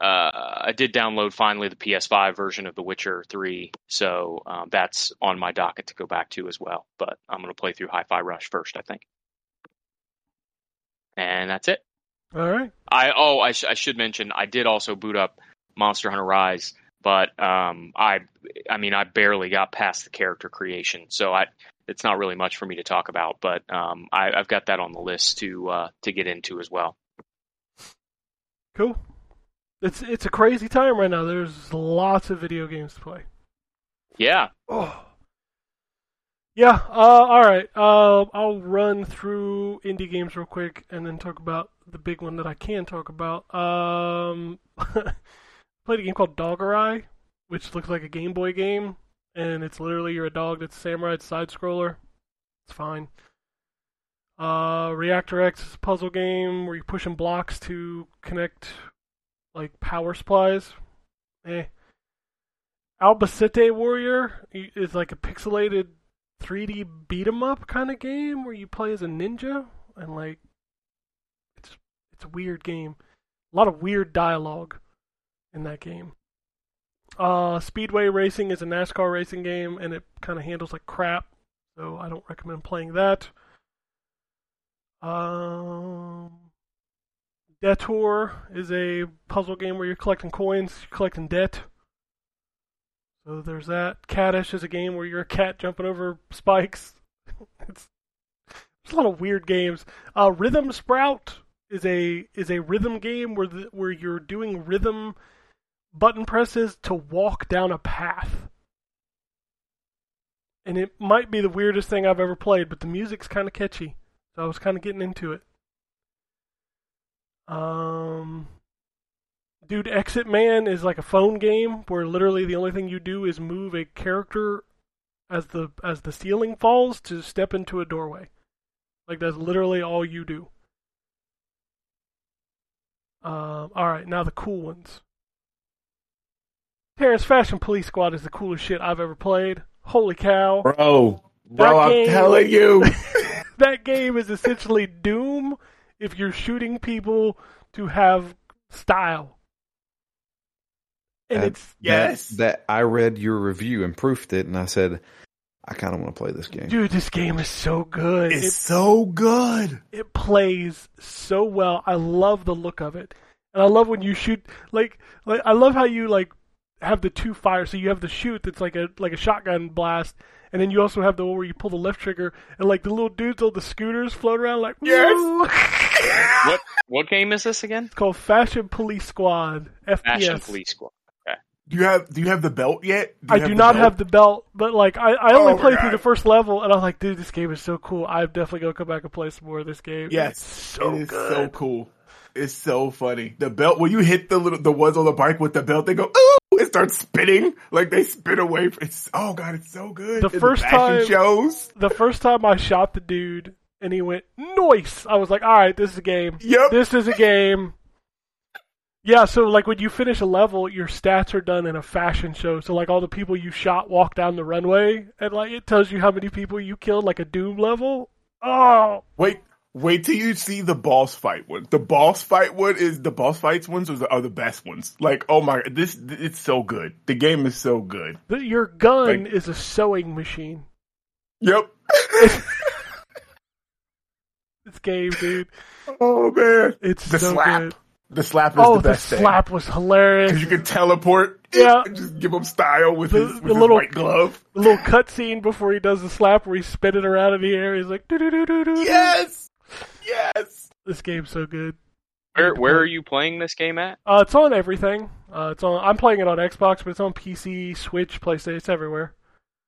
uh, I did download finally the PS5 version of The Witcher 3, so um, that's on my docket to go back to as well. But I'm going to play through Hi-Fi Rush first, I think. And that's it. All right. I oh I, sh- I should mention I did also boot up Monster Hunter Rise, but um, I I mean I barely got past the character creation, so I it's not really much for me to talk about. But um, I, I've got that on the list to uh, to get into as well. Cool. It's it's a crazy time right now. There's lots of video games to play. Yeah, Oh. Yeah, uh, all right. Uh, I'll run through indie games real quick and then talk about the big one that I can talk about. Um, played a game called Dogurai, which looks like a Game Boy game, and it's literally you're a dog that's a samurai it's side scroller. It's fine. Uh, Reactor X is a puzzle game where you're pushing blocks to connect like power supplies. Eh. Albacete Warrior is like a pixelated 3D beat 'em up kind of game where you play as a ninja and like it's it's a weird game. A lot of weird dialogue in that game. Uh, Speedway Racing is a NASCAR racing game and it kind of handles like crap, so I don't recommend playing that. Um, Detour is a puzzle game where you're collecting coins, you're collecting debt. So there's that. Catish is a game where you're a cat jumping over spikes. it's there's a lot of weird games. Uh, Rhythm Sprout is a is a rhythm game where the, where you're doing rhythm button presses to walk down a path. And it might be the weirdest thing I've ever played, but the music's kind of catchy. So I was kind of getting into it. Um, dude, Exit Man is like a phone game where literally the only thing you do is move a character as the as the ceiling falls to step into a doorway. Like that's literally all you do. Um, all right, now the cool ones. Terrence Fashion Police Squad is the coolest shit I've ever played. Holy cow! Bro, That bro, I'm game- telling you. that game is essentially Doom if you're shooting people to have style. And Uh, it's Yes. That, that I read your review and proofed it, and I said, I kind of want to play this game. dude, this game is so good. It's It, so good. it plays so well. I love the look of it, and I love when you shoot. Like, like I love how you like have the two fire. So you have the shoot that's like a like a shotgun blast, and then you also have the one where you pull the left trigger, and like the little dudes on the scooters float around like Yes. What what game is this again? It's called Fashion Police Squad FPS. Fashion Police Squad. Do you have do you have the belt yet? I do not belt? have the belt, but like I, I only Oh my played through the first level, and I'm like, dude, this game is so cool. I'm definitely gonna come back and play some more of this game. Yes, It's so it is good. so cool. It's so funny. The belt when you hit the little the ones on the bike with the belt, they go ooh, it starts spinning like they spin away. From, it's oh god, it's so good. The And first fashion time- shows. The first time I shot the dude, and he went noise. I was like, all right, this is a game. Yep. This is a game. Yeah, so like when you finish a level, your stats are done in a fashion show. So like all the people you shot walk down the runway, and like it tells you how many people you killed, like a Doom level. Oh, Wait, wait till you see the boss fight one. The boss fight one is the boss fights ones are the, are the best ones. Like oh my, this it's so good. The game is so good. the, your gun Like- is a sewing machine. Yep. This game, dude. oh man, It's the so slap. good. The slap is Oh, the best thing. The slap was hilarious. Because you can teleport. Yeah. And just give him style with The- his, with the his little- white glove. The little cutscene before he does the slap where he's spinning around in the air. He's like, doo doo doo doo doo. Yes. Yes. This game's so good. Where where are you playing this game at? Uh, it's on everything. Uh, it's on. I'm playing it on Xbox, but it's on PC, Switch, PlayStation. It's everywhere.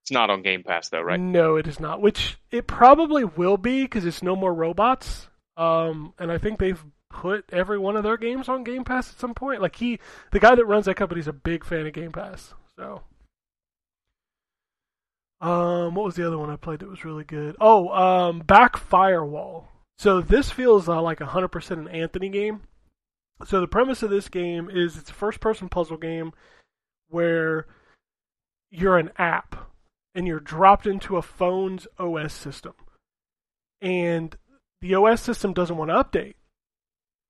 It's not on Game Pass though, right? No, it is not. Which it probably will be because it's no more robots. Um, and I think they've put every one of their games on Game Pass at some point. Like he, the guy that runs that company, is a big fan of Game Pass. So, Um, what was the other one I played that was really good? Oh, um, Backfirewall. So this feels uh, like a hundred percent an Anthony game. So the premise of this game is it's a first-person puzzle game where you're an app and you're dropped into a phone's OS system, and the OS system doesn't want to update.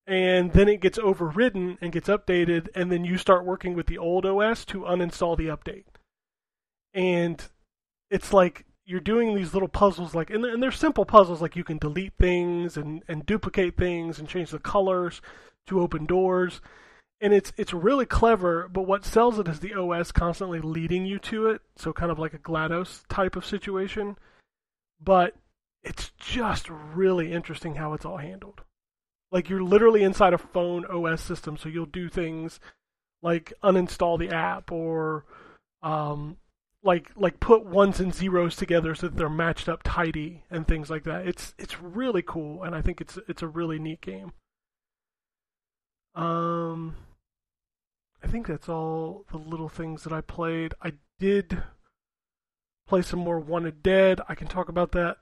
And then it gets overridden and gets updated, and then you start working with the old OS to uninstall the update. And it's like you're doing these little puzzles like and they're, and they're simple puzzles like you can delete things and and duplicate things and change the colors to open doors. And it's it's really clever but what sells it is the os constantly leading you to it. So kind of like a glados type of situation. But it's just really interesting how it's all handled. Like you're literally inside a phone os system so you'll do things like uninstall the app or um, like like put ones and zeros together so that they're matched up tidy and things like that. It's it's really cool and I think it's it's a really neat game. Um I think that's all the little things that I played. I did play some more Wanted Dead. I can talk about that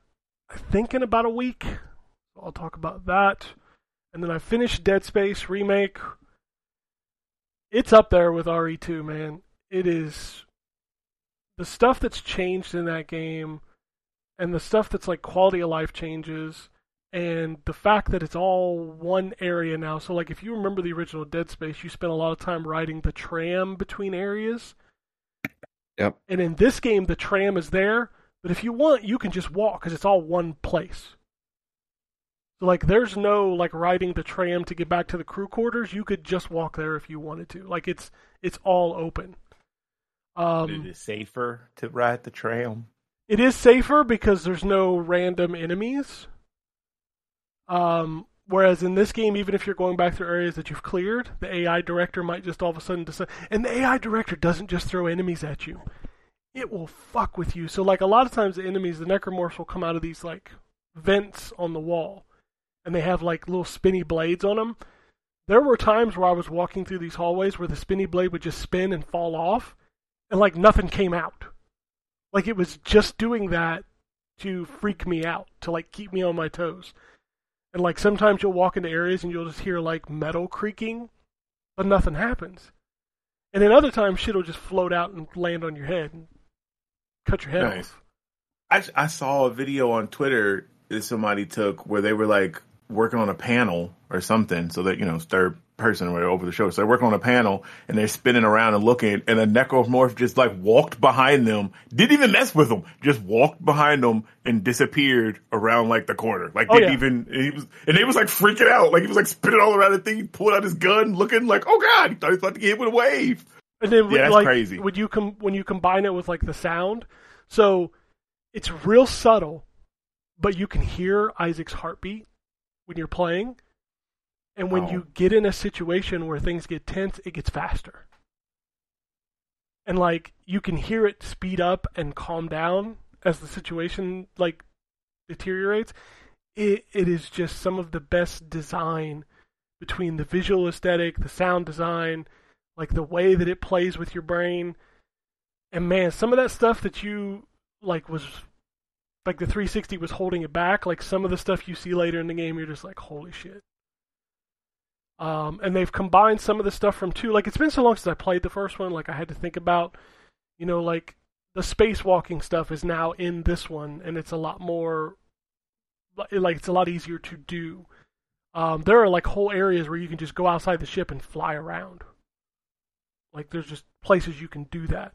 I think in about a week. I'll talk about that. And then I finished Dead Space remake. It's up there with RE2, man. It is the stuff that's changed in that game and the stuff that's like quality of life changes and the fact that it's all one area now. So like if you remember the original Dead Space, you spent a lot of time riding the tram between areas. Yep. And in this game the tram is there, but if you want you can just walk cuz it's all one place. So like there's no like riding the tram to get back to the crew quarters, you could just walk there if you wanted to. Like it's it's all open. Um, it is safer to ride the tram. It is safer because there's no random enemies. Um, whereas in this game, even if you're going back through areas that you've cleared, the AI director might just all of a sudden decide. And the AI director doesn't just throw enemies at you; it will fuck with you. So, like a lot of times, the enemies, the necromorphs, will come out of these like vents on the wall, and they have like little spinny blades on them. There were times where I was walking through these hallways where the spinny blade would just spin and fall off, and like nothing came out. Like it was just doing that to freak me out, to like keep me on my toes. And like sometimes you'll walk into areas and you'll just hear like metal creaking, but nothing happens. And then other times shit'll just float out and land on your head and cut your head Nice. off. I I saw a video on Twitter that somebody took where they were like working on a panel or something, so that you know third person over the show. So they're working on a panel and they're spinning around and looking, and a necromorph just like walked behind them, didn't even mess with them, just walked behind them and disappeared around like the corner. Like Oh, didn't yeah. even he was, and they was like freaking out, like he was like spinning all around the thing, he pulled out his gun, looking like, oh god, he thought he was about to get hit with a wave. And then Yeah, that's like crazy. would you com- when you combine it with like the sound, so it's real subtle, but you can hear Isaac's heartbeat when you're playing. And when Oh. you get in a situation where things get tense, it gets faster. And like you can hear it speed up and calm down as the situation like deteriorates. It it is just some of the best design between the visual aesthetic, the sound design, like the way that it plays with your brain. And man, some of that stuff that you like was like the 360 was holding it back. Like some of the stuff you see later in the game, you're just like, holy shit. Um, and they've combined some of the stuff from two. Like it's been so long since I played the first one. Like I had to think about, you know, like the spacewalking stuff is now in this one, and it's a lot more like it's a lot easier to do. Um, there are like whole areas where you can just go outside the ship and fly around. Like there's just places you can do that.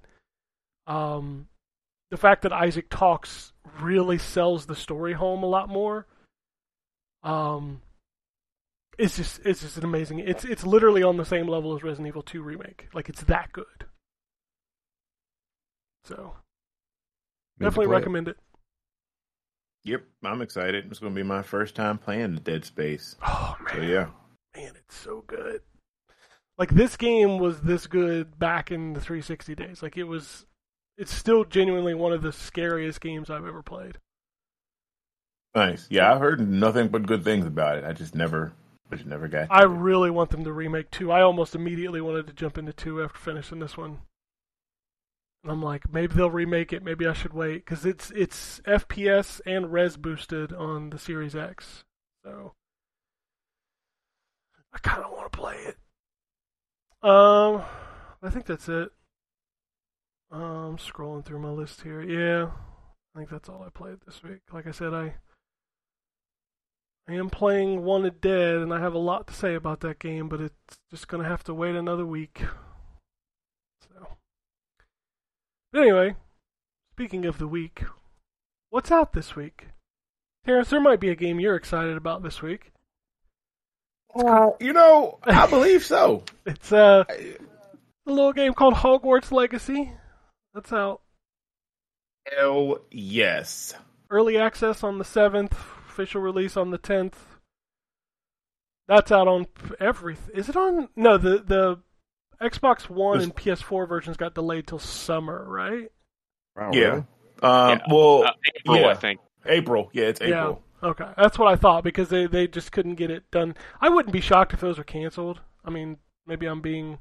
Um, the fact that Isaac talks really sells the story home a lot more. Um, it's just it's just an amazing. It's it's literally on the same level as Resident Evil 2 remake. Like it's that good. So Need definitely play it. recommend it. Yep, I'm excited. It's gonna be my first time playing Dead Space. Oh man, So yeah. man, it's so good. Like this game was this good back in the 360 days. Like it was, it's still genuinely one of the scariest games I've ever played. Nice. Yeah, I've heard nothing but good things about it. I just never, I just never got. I really want them to remake two. I almost immediately wanted to jump into two after finishing this one. And I'm like, maybe they'll remake it. Maybe I should wait because it's it's FPS and res boosted on the Series X. So I kind of want to play it. Um, I think that's it. Um, scrolling through my list here. Yeah, I think that's all I played this week. Like I said, I I am playing Wanted Dead, and I have a lot to say about that game, but it's just gonna have to wait another week. So, but anyway, speaking of the week, what's out this week? Terrence, there might be a game you're excited about this week. Well, you know, I believe so. It's uh, a little game called Hogwarts Legacy. That's out. Hell yes. Early access on the 7th, official release on the 10th. That's out on everything. Is it on? No, the the Xbox One This- and PS4 versions got delayed till summer, right? Wow, yeah. really? Um, Yeah. Well, Uh, April, yeah. I think. April. Yeah, it's April. Yeah. Okay, that's what I thought because they they just couldn't get it done. I wouldn't be shocked if those were canceled. I mean, maybe I'm being.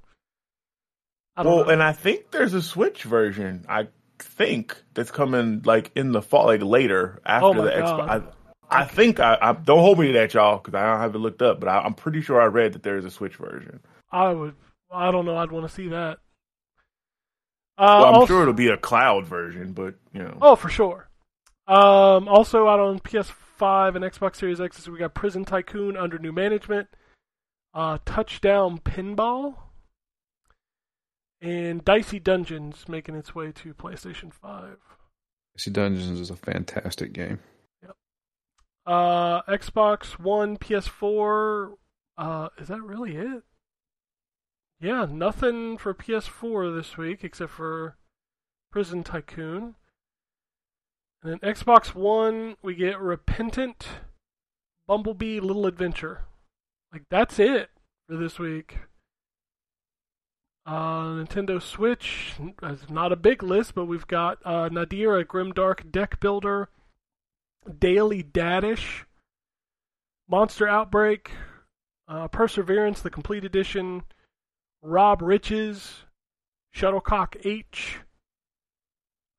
I don't Well, know. and I think there's a Switch version. I think that's coming like in the fall, like later after Oh my the God. Xbox. I, I think I, I don't hold me to that, y'all, because I don't have it looked up. But I, I'm pretty sure I read that there is a Switch version. I would. I don't know. I'd want to see that. Uh, Well, I'm also- sure it'll be a cloud version, but you know. Oh, for sure. Um, also out on PS5 and Xbox Series X, we got Prison Tycoon under new management, uh, Touchdown Pinball, and Dicey Dungeons making its way to PlayStation 5. Dicey Dungeons is a fantastic game. Uh, Xbox One, PS4. Uh, is that really it? Yeah, nothing for PS4 this week except for Prison Tycoon. And then Xbox One, we get Repentant, Bumblebee, Little Adventure. Like that's it for this week. Uh, Nintendo Switch is not a big list, but we've got uh, Nadir, a Grimdark deck builder. Daily Dadish, Monster Outbreak, uh, Perseverance, the complete edition, Rob Riches, Shuttlecock H,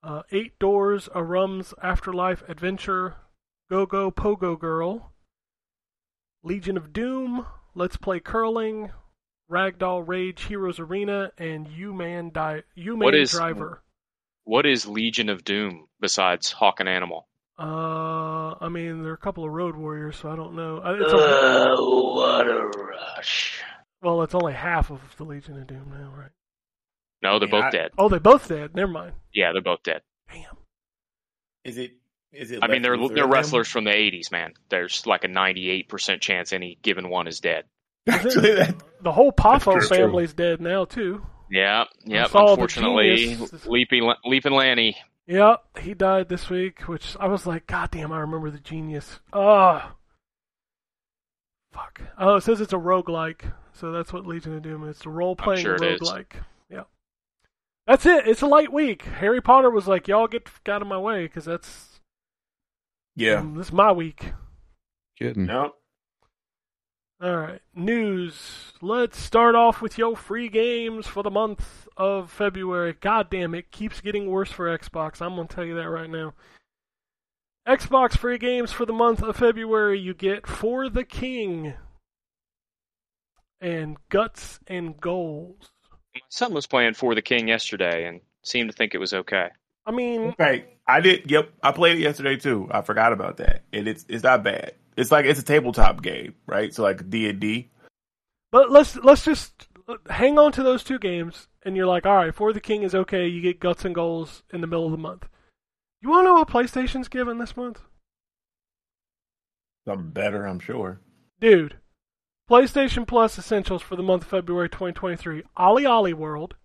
uh, Eight Doors, Arum's Afterlife Adventure, Go Go Pogo Girl, Legion of Doom, Let's Play Curling, Ragdoll Rage Heroes Arena, and U Man Di- U Man Driver. What is Legion of Doom besides Hawk and Animal? Uh, I mean, there are a couple of Road Warriors, so I don't know. Uh, It's a, what a rush. well, it's only half of the Legion of Doom now, right? No, they're Yeah, both I- dead. Oh, they're both dead. Never mind. Yeah, they're both dead. Damn. Is it? Is it? I mean, they're they're in them? wrestlers from the '80s, man. There's like a 98% chance any given one is dead. Actually, that The whole Poffo family's dead now too. Yeah, yeah. Unfortunately, genius. Leaping Leaping Lanny. Yep, he died this week, which I was like, God damn, I remember the genius. Ah. Fuck. Oh, it says it's a roguelike, so that's what Legion of Doom is. It's a role playing sure it is. roguelike. Yeah. That's it. It's a light week. Harry Potter was like, y'all get out of my way, because that's yeah. um, this is my week. Kidding. No. All right, news. Let's start off with your free games for the month of February. God damn, it keeps getting worse for Xbox. I'm going to tell you that right now. Xbox free games for the month of February. You get For the King and Guts and Goals. My son was playing for the King yesterday and seemed to think it was okay. I mean, Okay, I did. Yep, I played it yesterday too. I forgot about that, and it's it's not bad. It's like it's a tabletop game, right? So like D and D. but let's let's just hang on to those two games, and you're like, all right, For the King is okay. You get Guts and Goals in the middle of the month. You want to know what PlayStation's giving this month? Something better, I'm sure. Dude, PlayStation Plus Essentials for the month of February 2023 OlliOlli World,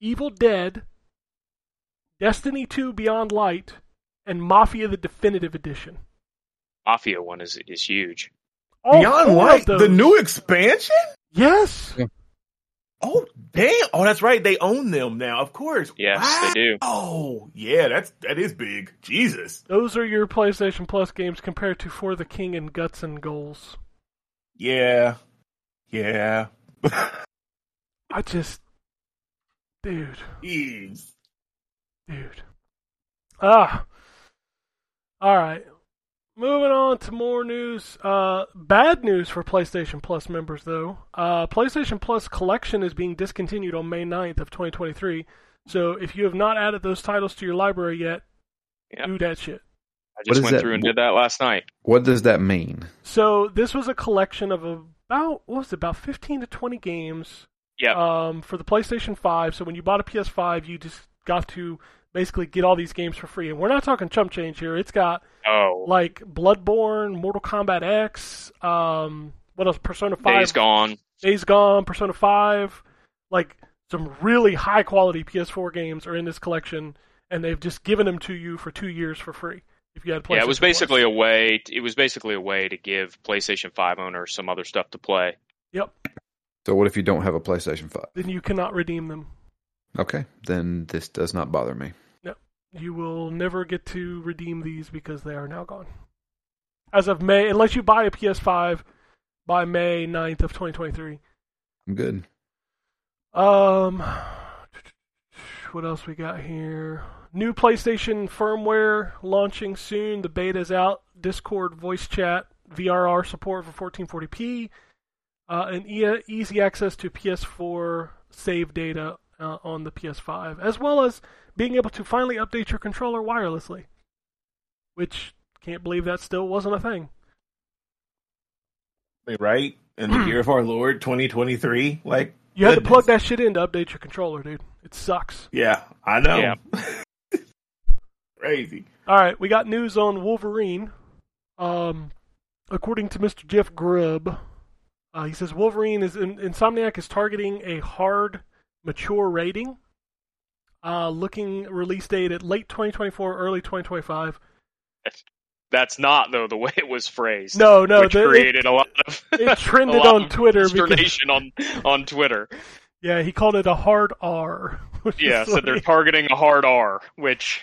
Evil Dead, Destiny 2 Beyond Light, and Mafia the Definitive Edition. Mafia one is is huge. All Beyond four Light, the new expansion. Yes! Oh damn! Oh, that's right. They own them now. Of course. Yes, they do. Oh yeah, that's that is big. Jesus. Those are your PlayStation Plus games compared to For the King and Guts and Goals. Yeah. Yeah. I just. dude, Jeez. dude. Ah. All right. Moving on to more news. Uh, bad news for PlayStation Plus members, though. Uh, PlayStation Plus Collection is being discontinued on May 9th of 2023. So if you have not added those titles to your library yet, Yep. do that shit. I What just went that? through and did that last night. What does that mean? So this was a collection of about what was it, about 15 to 20 games Yeah. um, for the PlayStation 5. So when you bought a PS5, you just got to basically get all these games for free. And we're not talking chump change here. It's got oh, like Bloodborne, Mortal Kombat X, um, what else? Persona 5, Days Gone. Days Gone, Persona 5, like some really high quality PS4 games are in this collection, and they've just given them to you for two years for free. If you had PlayStation Yeah, it was Plus. basically a way. It was basically a way to give PlayStation Five owners some other stuff to play. Yep. So what if you don't have a PlayStation 5? Then you cannot redeem them. Okay, then this does not bother me. You will never get to redeem these because they are now gone. As of May, unless you buy a PS5 by May 9th of 2023. I'm good. Um, what else we got here? New PlayStation firmware launching soon. The beta's out. Discord voice chat, VRR support for 1440p, uh, and e- easy access to PS4 save data uh, on the PS5, as well as being able to finally update your controller wirelessly. Which can't believe that still wasn't a thing. Right? In the year of our Lord 2023? Like, You had to plug that shit in to update your controller, dude. It sucks. yeah, I know. Yeah. Crazy. All right, we got news on Wolverine. Um, according to Mr. Jeff Grubb, uh, he says Wolverine is in, Insomniac is targeting a hard, mature rating. Uh, looking release date at late 2024, early 2025. That's not though the way it was phrased. No, no, which the- it, created a lot of it trended on Twitter because on on Twitter. yeah, he called it a hard R. Yeah, so they're targeting a hard R, which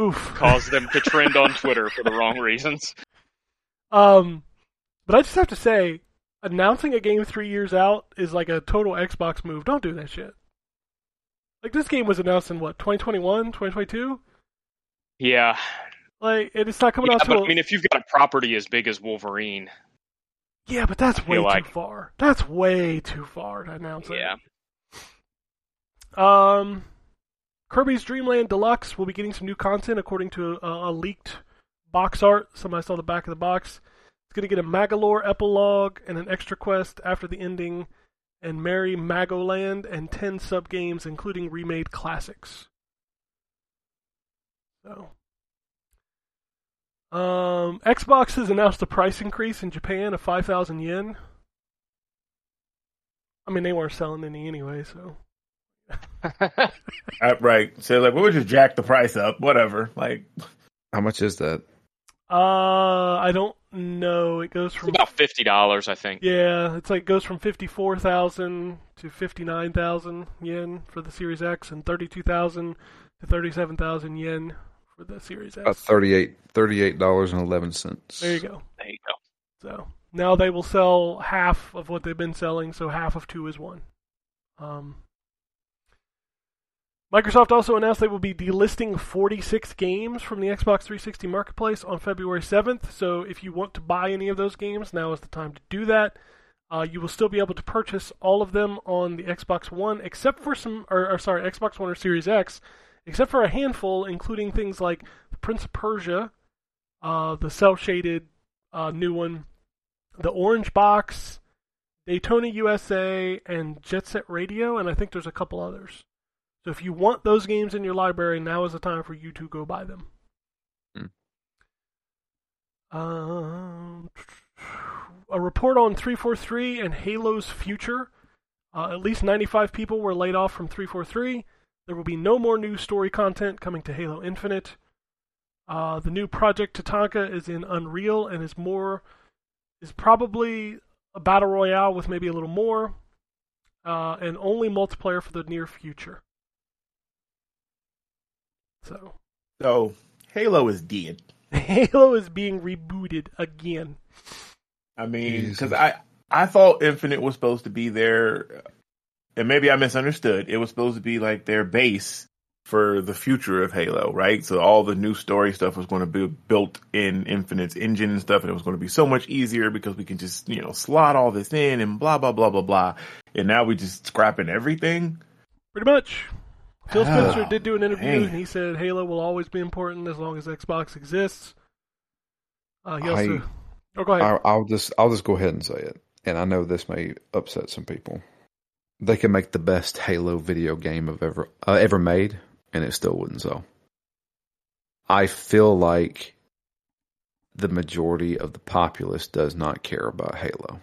oof. caused them to trend on Twitter for the wrong reasons. Um, but I just have to say, announcing a game three years out is like a total Xbox move. Don't do that shit. Like this game was announced in what 2021, 2022. Yeah, Like it's not coming yeah out but till I mean, if you've got a property as big as Wolverine, yeah, but that's way too like- far. That's way too far to announce it. yeah, Um, Kirby's Dream Land Deluxe will be getting some new content according to a, a leaked box art. Somebody saw the back of the box. It's going to get a Magolor epilogue and an extra quest after the ending, and Merry Magoland and 10 sub games, including remade classics. So. Um, Xbox has announced a price increase in Japan of 5,000 yen. I mean, they weren't selling any anyway, so. Uh, right. So, like, we would just jack the price up, whatever. Like, How much is that? Uh, I don't know. It goes it's from about fifty dollars, I think. yeah, it's like goes from fifty four thousand to fifty nine thousand yen for the Series X, and thirty two thousand to thirty seven thousand yen for the Series X. About S. thirty-eight, thirty-eight dollars and eleven cents. There you go. There you go. So now they will sell half of what they've been selling, so half of two is one. Um, Microsoft also announced they will be delisting 46 games from the Xbox 360 marketplace on February 7th. So if you want to buy any of those games, now is the time to do that. Uh, you will still be able to purchase all of them on the Xbox One, except for some, or, or sorry, Xbox One or Series X, except for a handful, including things like Prince of Persia, uh, the cel shaded uh, new one, the Orange Box, Daytona USA, and Jet Set Radio, and I think there's a couple others. So if you want those games in your library, now is the time for you to go buy them. Um, a report on 343 and Halo's future. Uh, at least 95 people were laid off from 343. There will be no more new story content coming to Halo Infinite. Uh, the new Project Tatanka is in Unreal and is more is probably a battle royale with maybe a little more, uh, and only multiplayer for the near future. So so Halo is dead. Halo is being rebooted again. I mean, because I I thought Infinite was supposed to be their and maybe I misunderstood. It was supposed to be like their base for the future of Halo, right? So all the new story stuff was going to be built in Infinite's engine and stuff, and it was going to be so much easier because we can just you know slot all this in and blah blah blah blah blah. And now we're just scrapping everything. Pretty much. Phil Spencer Oh, did do an interview, man. and he said Halo will always be important as long as Xbox exists. Uh, he I, oh, go ahead. I, I'll just I'll just go ahead and say it, and I know this may upset some people. They can make the best Halo video game of ever uh, ever made, and it still wouldn't sell. I feel like the majority of the populace does not care about Halo.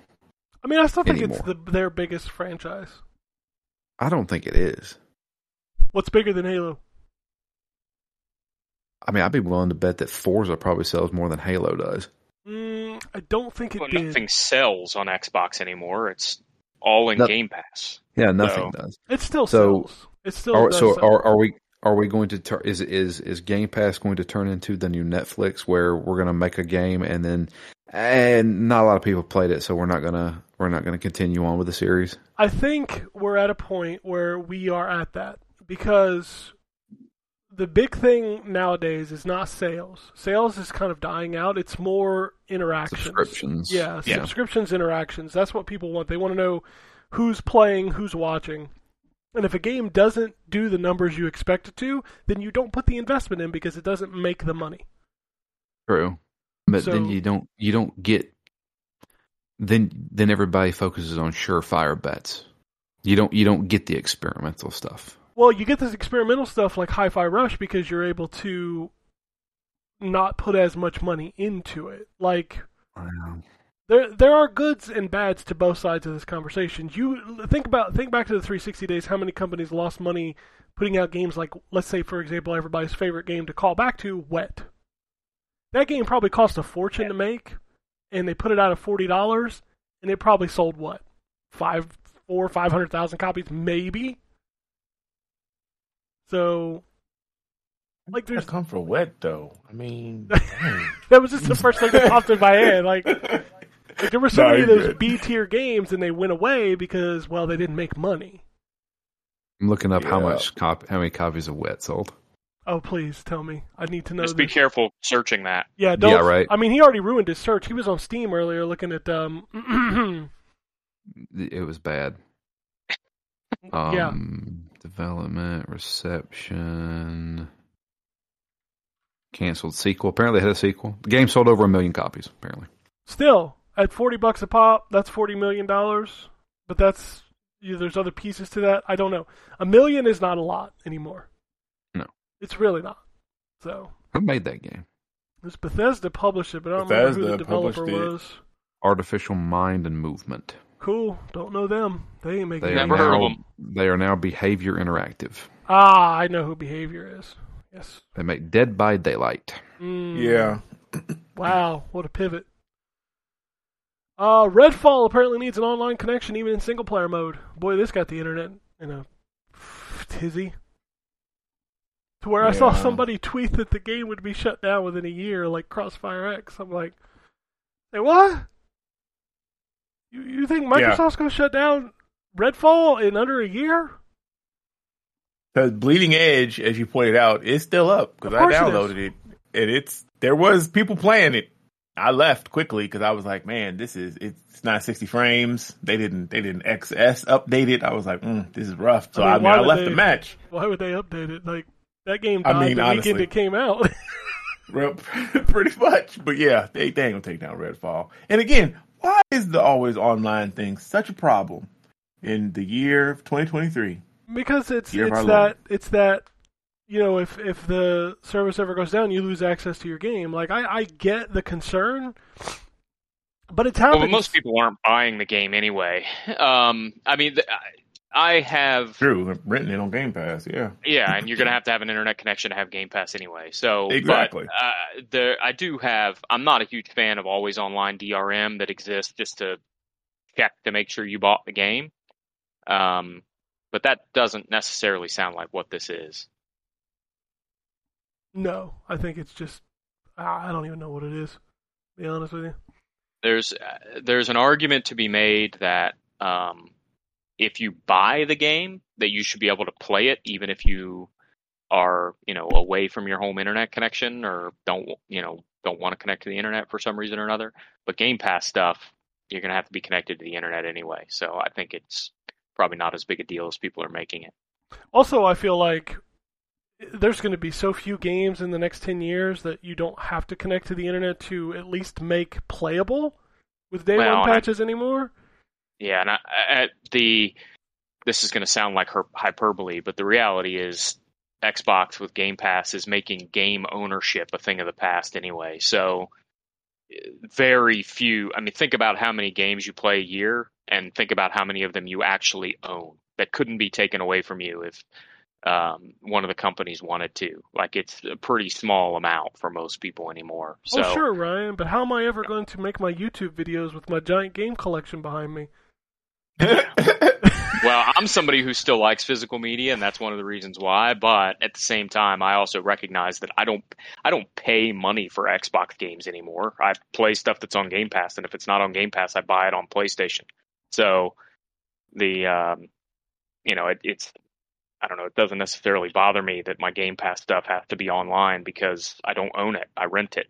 I mean, I still think it's the, their biggest franchise. I don't think it is. What's bigger than Halo? I mean, I'd be willing to bet that Forza probably sells more than Halo does. Mm, I don't think it Well, did. nothing sells on Xbox anymore. It's all in No- Game Pass. Yeah, nothing No. does. It still So- sells. It still Are, does so sell. are, are we are we going to turn is is is Game Pass going to turn into the new Netflix where we're going to make a game and then and not a lot of people played it so we're not going to we're not going to continue on with the series. I think we're at a point where we are at that because the big thing nowadays is not sales. Sales is kind of dying out. It's more interactions. Subscriptions. Yeah, Yeah. subscriptions, interactions. That's what people want. They want to know who's playing, who's watching. And if a game doesn't do the numbers you expect it to, then you don't put the investment in because it doesn't make the money. True. But then you don't you don't get then then everybody focuses on surefire bets. You don't you don't get the experimental stuff. Well, you get this experimental stuff like Hi-Fi Rush because you're able to not put as much money into it. Like there there are goods and bads to both sides of this conversation. You think about think back to the 360 days. How many companies lost money putting out games like, let's say, for example, everybody's favorite game to call back to, Wet. That game probably cost a fortune to make, and they put it out at forty dollars, and it probably sold what five, four, five hundred thousand copies, maybe. So, like, There's there's come for wet though. I mean, that was just the first thing that popped in my head. Like, like there were so No, many of those. B tier games, and they went away because well, they didn't make money. I'm looking up how much cop how many copies of Wet sold. Oh, please tell me. I need to know. Just be careful searching that. Yeah, don't. Yeah, right. I mean, he already ruined his search. He was on Steam earlier looking at um. It was bad. yeah, Um, Development, reception, canceled sequel. Apparently, it had a sequel. The game sold over a million copies. Apparently, still at forty bucks a pop, that's forty million dollars. But that's yeah, there's other pieces to that. I don't know. A million is not a lot anymore. No. it's really not. So who made that game? Was Bethesda published it, but I don't remember who the developer published it. was. Artificial Mind and Movement. Cool. Don't know them. They ain't making They are Never heard of now, them. They are now Behavior Interactive. Ah, I know who Behavior is. Yes. They make Dead by Daylight. Mm, yeah. Wow, what a pivot. Uh, Redfall apparently needs an online connection even in single player mode. Boy, this got the internet in a tizzy. To where I saw somebody tweet that the game would be shut down within a year, like Crossfire X. I'm like, hey, what? You you think Microsoft's gonna shut down Redfall in under a year? Because Bleeding Edge, as you pointed out, is still up because I course it downloaded it, and it's there was people playing it. I left quickly because I was like, man, this is it's not 60 frames. They didn't they didn't XS update it. I was like, mm, this is rough. So I I mean, mean, I, left they- the match. Why would they update it? Like that game I mean, the honestly. weekend it came out. Well, Pretty much, but yeah, they they ain't gonna take down Redfall. And again, why is the always online thing such a problem in the year of 2023? Because it's it's that Lord. it's that you know if if the service ever goes down, you lose access to your game. Like I I get the concern, but it's Well, most people aren't buying the game anyway. Um, I mean, th- I have True, written it on Game Pass. Yeah, Yeah, and you're going to have to have an internet connection to have Game Pass anyway. So but, Exactly. uh, there, I do have. I'm not a huge fan of always online DRM that exists just to check to make sure you bought the game. Um, but that doesn't necessarily sound like what this is. no, I think it's just I I don't even know what it is. To be honest with you. There's uh, there's an argument to be made that um, if you buy the game, that you should be able to play it even if you are, you know, away from your home internet connection or don't, you know, don't want to connect to the internet for some reason or another. But Game Pass stuff, you're going to have to be connected to the internet anyway. So I think it's probably not as big a deal as people are making it. Also, I feel like there's going to be so few games in the next 10 years that you don't have to connect to the internet to at least make playable with day Well, one I- patches anymore. Yeah, and I, I, the this is going to sound like her hyperbole, but the reality is Xbox with Game Pass is making game ownership a thing of the past anyway. So very few. I mean, think about how many games you play a year, and think about how many of them you actually own that couldn't be taken away from you if um, one of the companies wanted to. Like it's a pretty small amount for most people anymore. So oh, sure, Ryan, but how am I ever going to make my YouTube videos with my giant game collection behind me? well, I'm somebody who still likes physical media, and that's one of the reasons why. But at the same time, I also recognize that I don't I don't pay money for Xbox games anymore. I play stuff that's on Game Pass, and if it's not on Game Pass, I buy it on PlayStation. So the um, you know it, it's I don't know. It doesn't necessarily bother me that my Game Pass stuff has to be online because I don't own it. I rent it.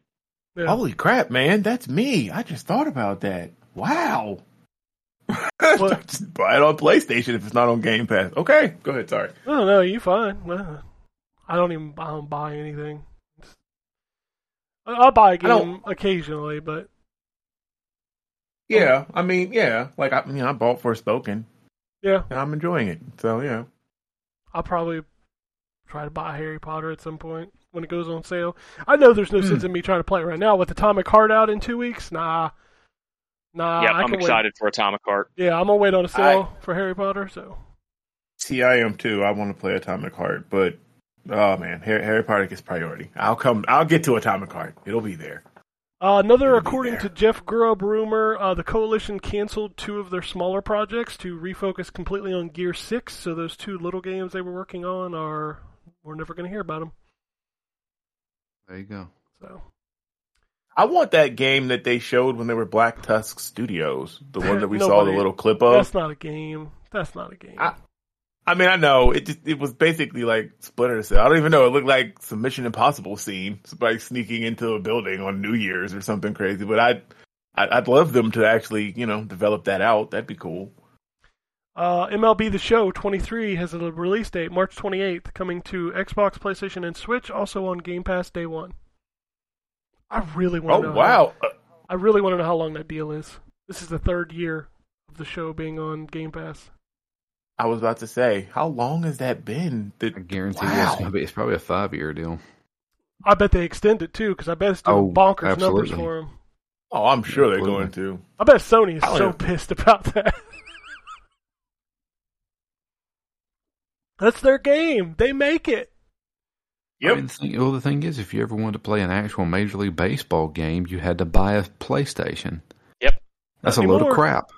Yeah. Holy crap, man! That's me. I just thought about that. Wow. What? Just buy it on PlayStation if it's not on Game Pass. Okay, go ahead. Sorry. No, no, you fine. I don't even I don't buy anything. I'll buy a game occasionally, but Yeah, I mean, yeah, like I, you know, I bought Forspoken yeah, and I'm enjoying it. So yeah, I'll probably try to buy Harry Potter at some point when it goes on sale. I know there's no Hmm. sense in me trying to play it right now with Atomic Heart out in two weeks. Nah, nah. yeah, I I'm can excited for Atomic Heart. Yeah, I'm gonna wait on a sale for Harry Potter. So see, I am too. I want to play Atomic Heart, but oh man, Harry, Harry Potter gets priority. I'll come. I'll get to Atomic Heart. It'll be there. Uh, another, It'll according there. to Jeff Grubb rumor, uh, the coalition canceled two of their smaller projects to refocus completely on Gear Six. So those two little games they were working on are we're never going to hear about them. There you go. So I want that game that they showed when they were Black Tusk Studios, the one that we saw the little clip of. that's not a game. That's not a game. I- I mean, I know it. Just, it was basically like Splinter Cell. I don't even know. It looked like some Mission Impossible scene, somebody sneaking into a building on New Year's or something crazy. But I'd, I'd, I'd love them to actually, you know, develop that out. That'd be cool. Uh, MLB The Show 23 has a release date, March 28th, coming to Xbox, PlayStation, and Switch, also on Game Pass day one. I really want Oh to know. wow! How, I really want to know how long that deal is. This is the third year of the show being on Game Pass. I was about to say, how long has that been? That, I guarantee you Wow. it's, gonna it's probably a five year deal. I bet they extend it too, because I bet it's doing Oh, bonkers absolutely. numbers for them. oh, I'm sure they're going to. I bet Sony is so know. pissed about that. That's their game. They make it. Yep. I mean, the thing, well, the thing is, if you ever wanted to play an actual Major League Baseball game, you had to buy a PlayStation. Yep. That's Not a load of crap.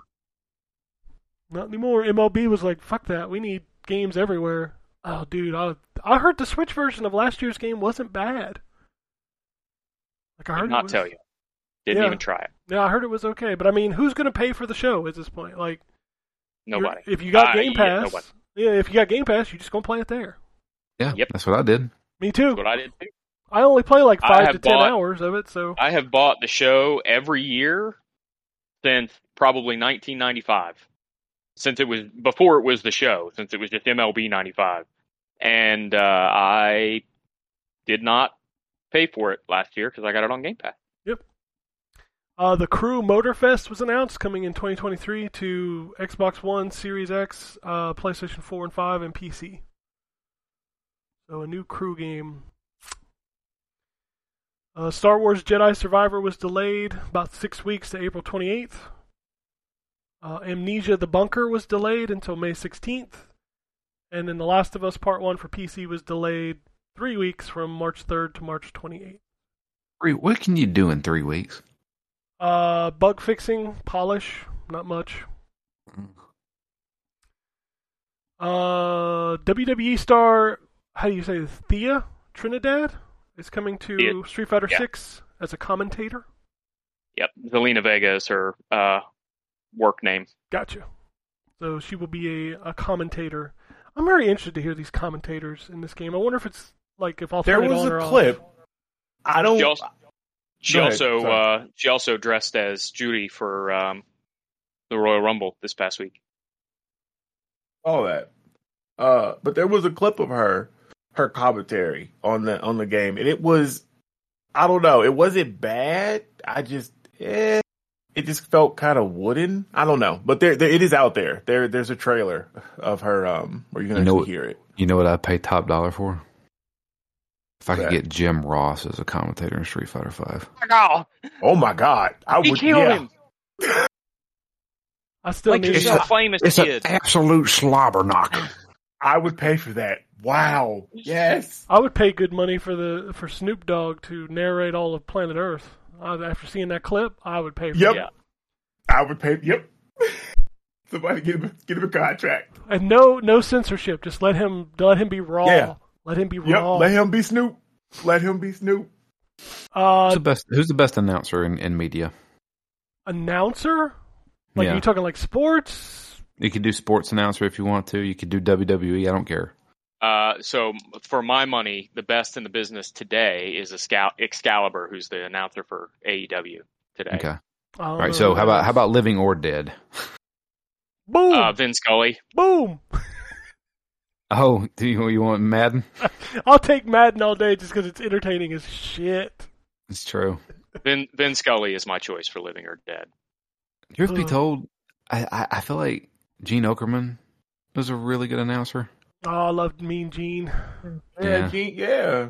Not anymore. MLB was like, "Fuck that. We need games everywhere." Oh, dude, I I heard the Switch version of last year's game wasn't bad. Like I heard Did it not was- tell you. Didn't Yeah. even try it. Yeah, I heard it was okay, but I mean, who's going to pay for the show at this point? Like, Nobody. If you got Uh, Game Pass, nobody. yeah, if you got Game Pass, you're just gonna play it there. Yeah, Yep. that's what I did. Me too. What I did too. I only play like five to ten bought- hours of it, so I have bought the show every year since probably 1995. Since it was before it was the show, since it was just MLB 95, and uh, I did not pay for it last year because I got it on Game Pass. Yep. Uh, the Crew Motorfest was announced coming in 2023 to Xbox One, Series X, uh, PlayStation 4 and 5, and PC. So a new Crew game. Uh, Star Wars Jedi Survivor was delayed about six weeks to April 28th. Uh, Amnesia the Bunker was delayed until May 16th. And then The Last of Us Part 1 for PC was delayed three weeks from March 3rd to March 28th. Three- What can you do in three weeks? Uh, bug fixing, polish, not much. Uh, WWE star, how do you say this? Thea Trinidad is coming to Thea- Street Fighter yeah. 6 as a commentator. Yep, Zelina Vega is her uh, work name. Gotcha. So she will be a, a commentator. I'm very interested to hear these commentators in this game. I wonder if it's like if I'll There turn it was on a or off. clip. I don't. She also, she ahead, also, uh, she also dressed as Juri for um, the Royal Rumble this past week. all that. Uh, but there was a clip of her, her commentary on the on the game, and it was, I don't know, it wasn't bad. I just, eh, it just felt kind of wooden. I don't know, but there, there it is out there. There, there's a trailer of her, um, where you can You know what- hear it. You know what I'd pay top dollar for? If I could get Jim Ross as a commentator in Street Fighter Five. Oh, Oh my god, I he would, killed yeah, him I still like need you're It's some a- famous It's kid. an absolute slobber knocker. I would pay for that. Wow, yes, I would pay good money for the for Snoop Dogg to narrate all of Planet Earth. Uh, after seeing that clip, I would pay for Yep. it. Yeah. I would pay. Yep, somebody get him, get him a contract. And no no censorship. Just let him let him be raw. Yeah. Let him be Yep, raw. let him be Snoop. Let him be Snoop. uh, Who's the best? Who's the best announcer in, in media? announcer? Like yeah, you talking like sports? You could do sports announcer if you want to. You could do WWE. I don't care. Uh, so for my money, the best in the business today is a Excal- Excalibur, who's the announcer for AEW today. Okay. I don't All know right. So how about how about living or dead? boom Uh, Vin Scully. boom? Oh, do you you want Madden? I'll take Madden all day just because it's entertaining as shit. It's true. Vin Vin Scully is my choice for living or dead. Truth be told, I, I I feel like Gene Okerlund was a really good announcer. Oh, I loved Mean Gene, Yeah, Yeah. Gene, yeah.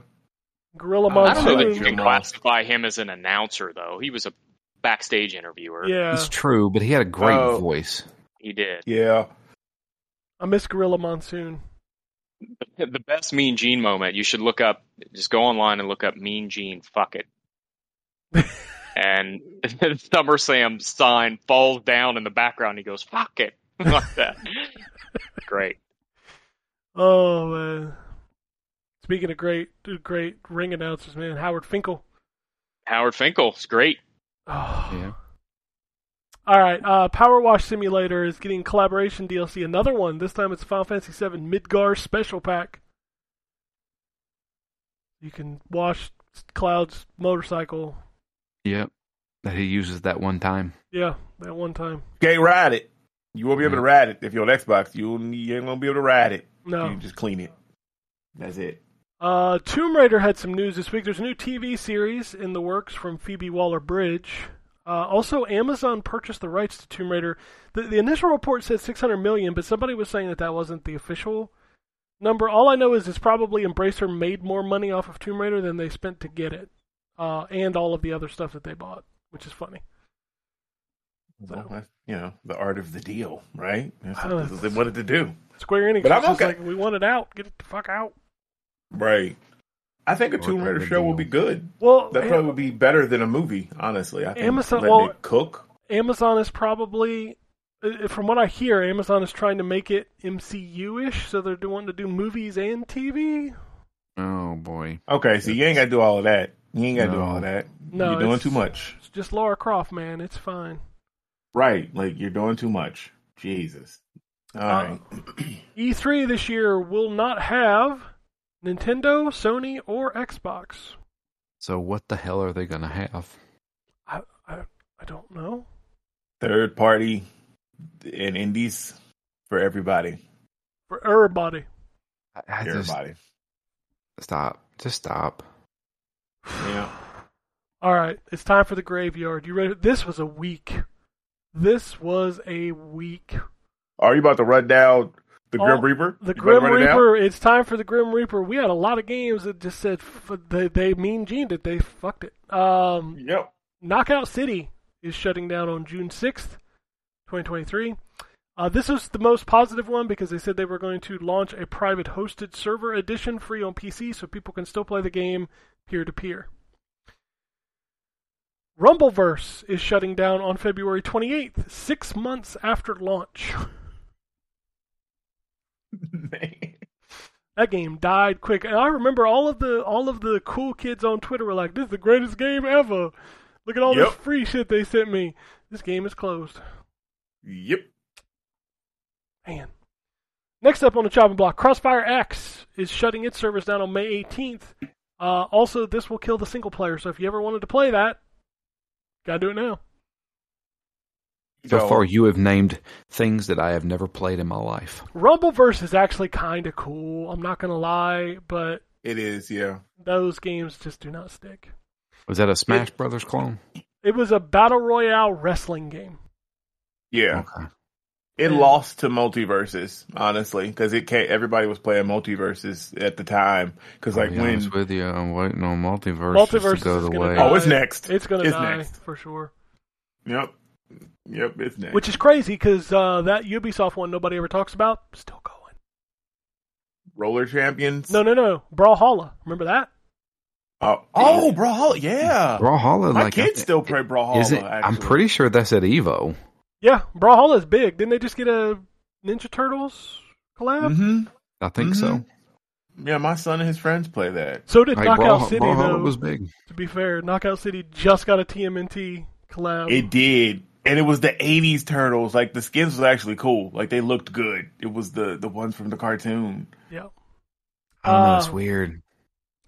Gorilla I I don't know that you Monsoon. can classify him as an announcer, though. He was a backstage interviewer. Yeah, It's true, but he had a great Oh. voice. He did. Yeah. I miss Gorilla Monsoon. The best Mean Gene moment, you should look up, just go online and look up Mean Gene, fuck it. and SummerSlam sign falls down in the background. He goes, fuck it. like that. Great. Oh man. Speaking of great, great ring announcers, man, Howard Finkel. Howard Finkel is great. Oh. Yeah. All right, uh, Power Wash Simulator is getting collaboration DLC. Another one. This time it's Final Fantasy VII Midgar Special Pack. You can wash Cloud's motorcycle. Yep. That he uses that one time. Yeah, that one time. Can't ride it. You won't be able to ride it if you're on Xbox. You, you ain't gonna be able to ride it. No. You just clean it. That's it. Uh, Tomb Raider had some news this week. There's a new TV series in the works from Phoebe Waller-Bridge. Uh, also, Amazon purchased the rights to Tomb Raider. The, the initial report said 600 million, but somebody was saying that that wasn't the official number. All I know is it's probably Embracer made more money off of Tomb Raider than they spent to get it, uh, and all of the other stuff that they bought, which is funny. Well, that's, you know, the art of the deal, right? That's Oh, what they wanted to do. Square Enix But I'm okay. like, we want it out. Get it the fuck out. Right. I think a Art Tomb Raider the show will be good. Well, That probably would be better than a movie, honestly. I think Amazon- letting well- it cook. Amazon is probably, uh, from what I hear, Amazon is trying to make it MCU-ish, so they're wanting to do movies and TV. Oh boy. Okay, so you ain't got to do all of that. You ain't got to do all of that. No, you're doing too much. It's just Laura Croft, man. It's fine. Right. Like, you're doing too much. Jesus. All Uh, right. E3 this year will not have Nintendo, Sony, or Xbox. So what the hell are they gonna have? I, I, I don't know. Third party and indies for everybody. For everybody. I, I just Everybody. stop. Just stop. Yeah. All right, it's time for the graveyard. You ready? This was a week. This was a week. Are you about to run down the Oh, Grim Reaper? The You Grim run it? Reaper. It's time for the Grim Reaper. We had a lot of games that just said f- they, they mean Gene that they fucked it. Um, Yep. Knockout City is shutting down on June 6th, 2023. Uh, this was the most positive one because they said they were going to launch a private hosted server edition free on PC so people can still play the game peer to peer. Rumbleverse is shutting down on February 28th, six months after launch. That game died quick, and I remember all of the all of the cool kids on Twitter were like, "This is the greatest game ever! Look at all Yep. this free shit they sent me. This game is closed." Yep. Man. Next up on the chopping block, Crossfire X is shutting its servers down on May 18th. Uh, also, this will kill the single player, so if you ever wanted to play that, gotta do it now. So So- far, you have named things that I have never played in my life. Rumbleverse is actually kind of cool. I'm not gonna lie, but It is, yeah. those games just do not stick. Was that a Smash Brothers clone? It was a battle royale wrestling game. Yeah. Okay. It Yeah. lost to MultiVersus, honestly, because it can't. Everybody was playing MultiVersus at the time. Because like I'll be when with you, I'm waiting on multiverse Multiverse to go is the way. die. oh, it's next. It's gonna It's die next. for sure. Yep, yep, it's next. Which is crazy because uh, that Ubisoft one nobody ever talks about still going. roller champions? No, no, no. Brawlhalla. Remember that? Oh, oh, Brawlhalla, yeah. Brawlhalla, My like kids still play Brawlhalla. Is it? I'm pretty sure that's at Evo. Yeah, Brawlhalla is big. Didn't they just get a Ninja Turtles collab? hmm I think Mhm. so. Yeah, my son and his friends play that. So did Like, Knockout Brawl- City, Brawlhalla though. was big. To be fair, Knockout City just got a TMNT collab. It did. And it was the '80s turtles. Like the skins was actually cool. Like they looked good. It was the the ones from the cartoon. yeah. I don't know. It's Uh, weird.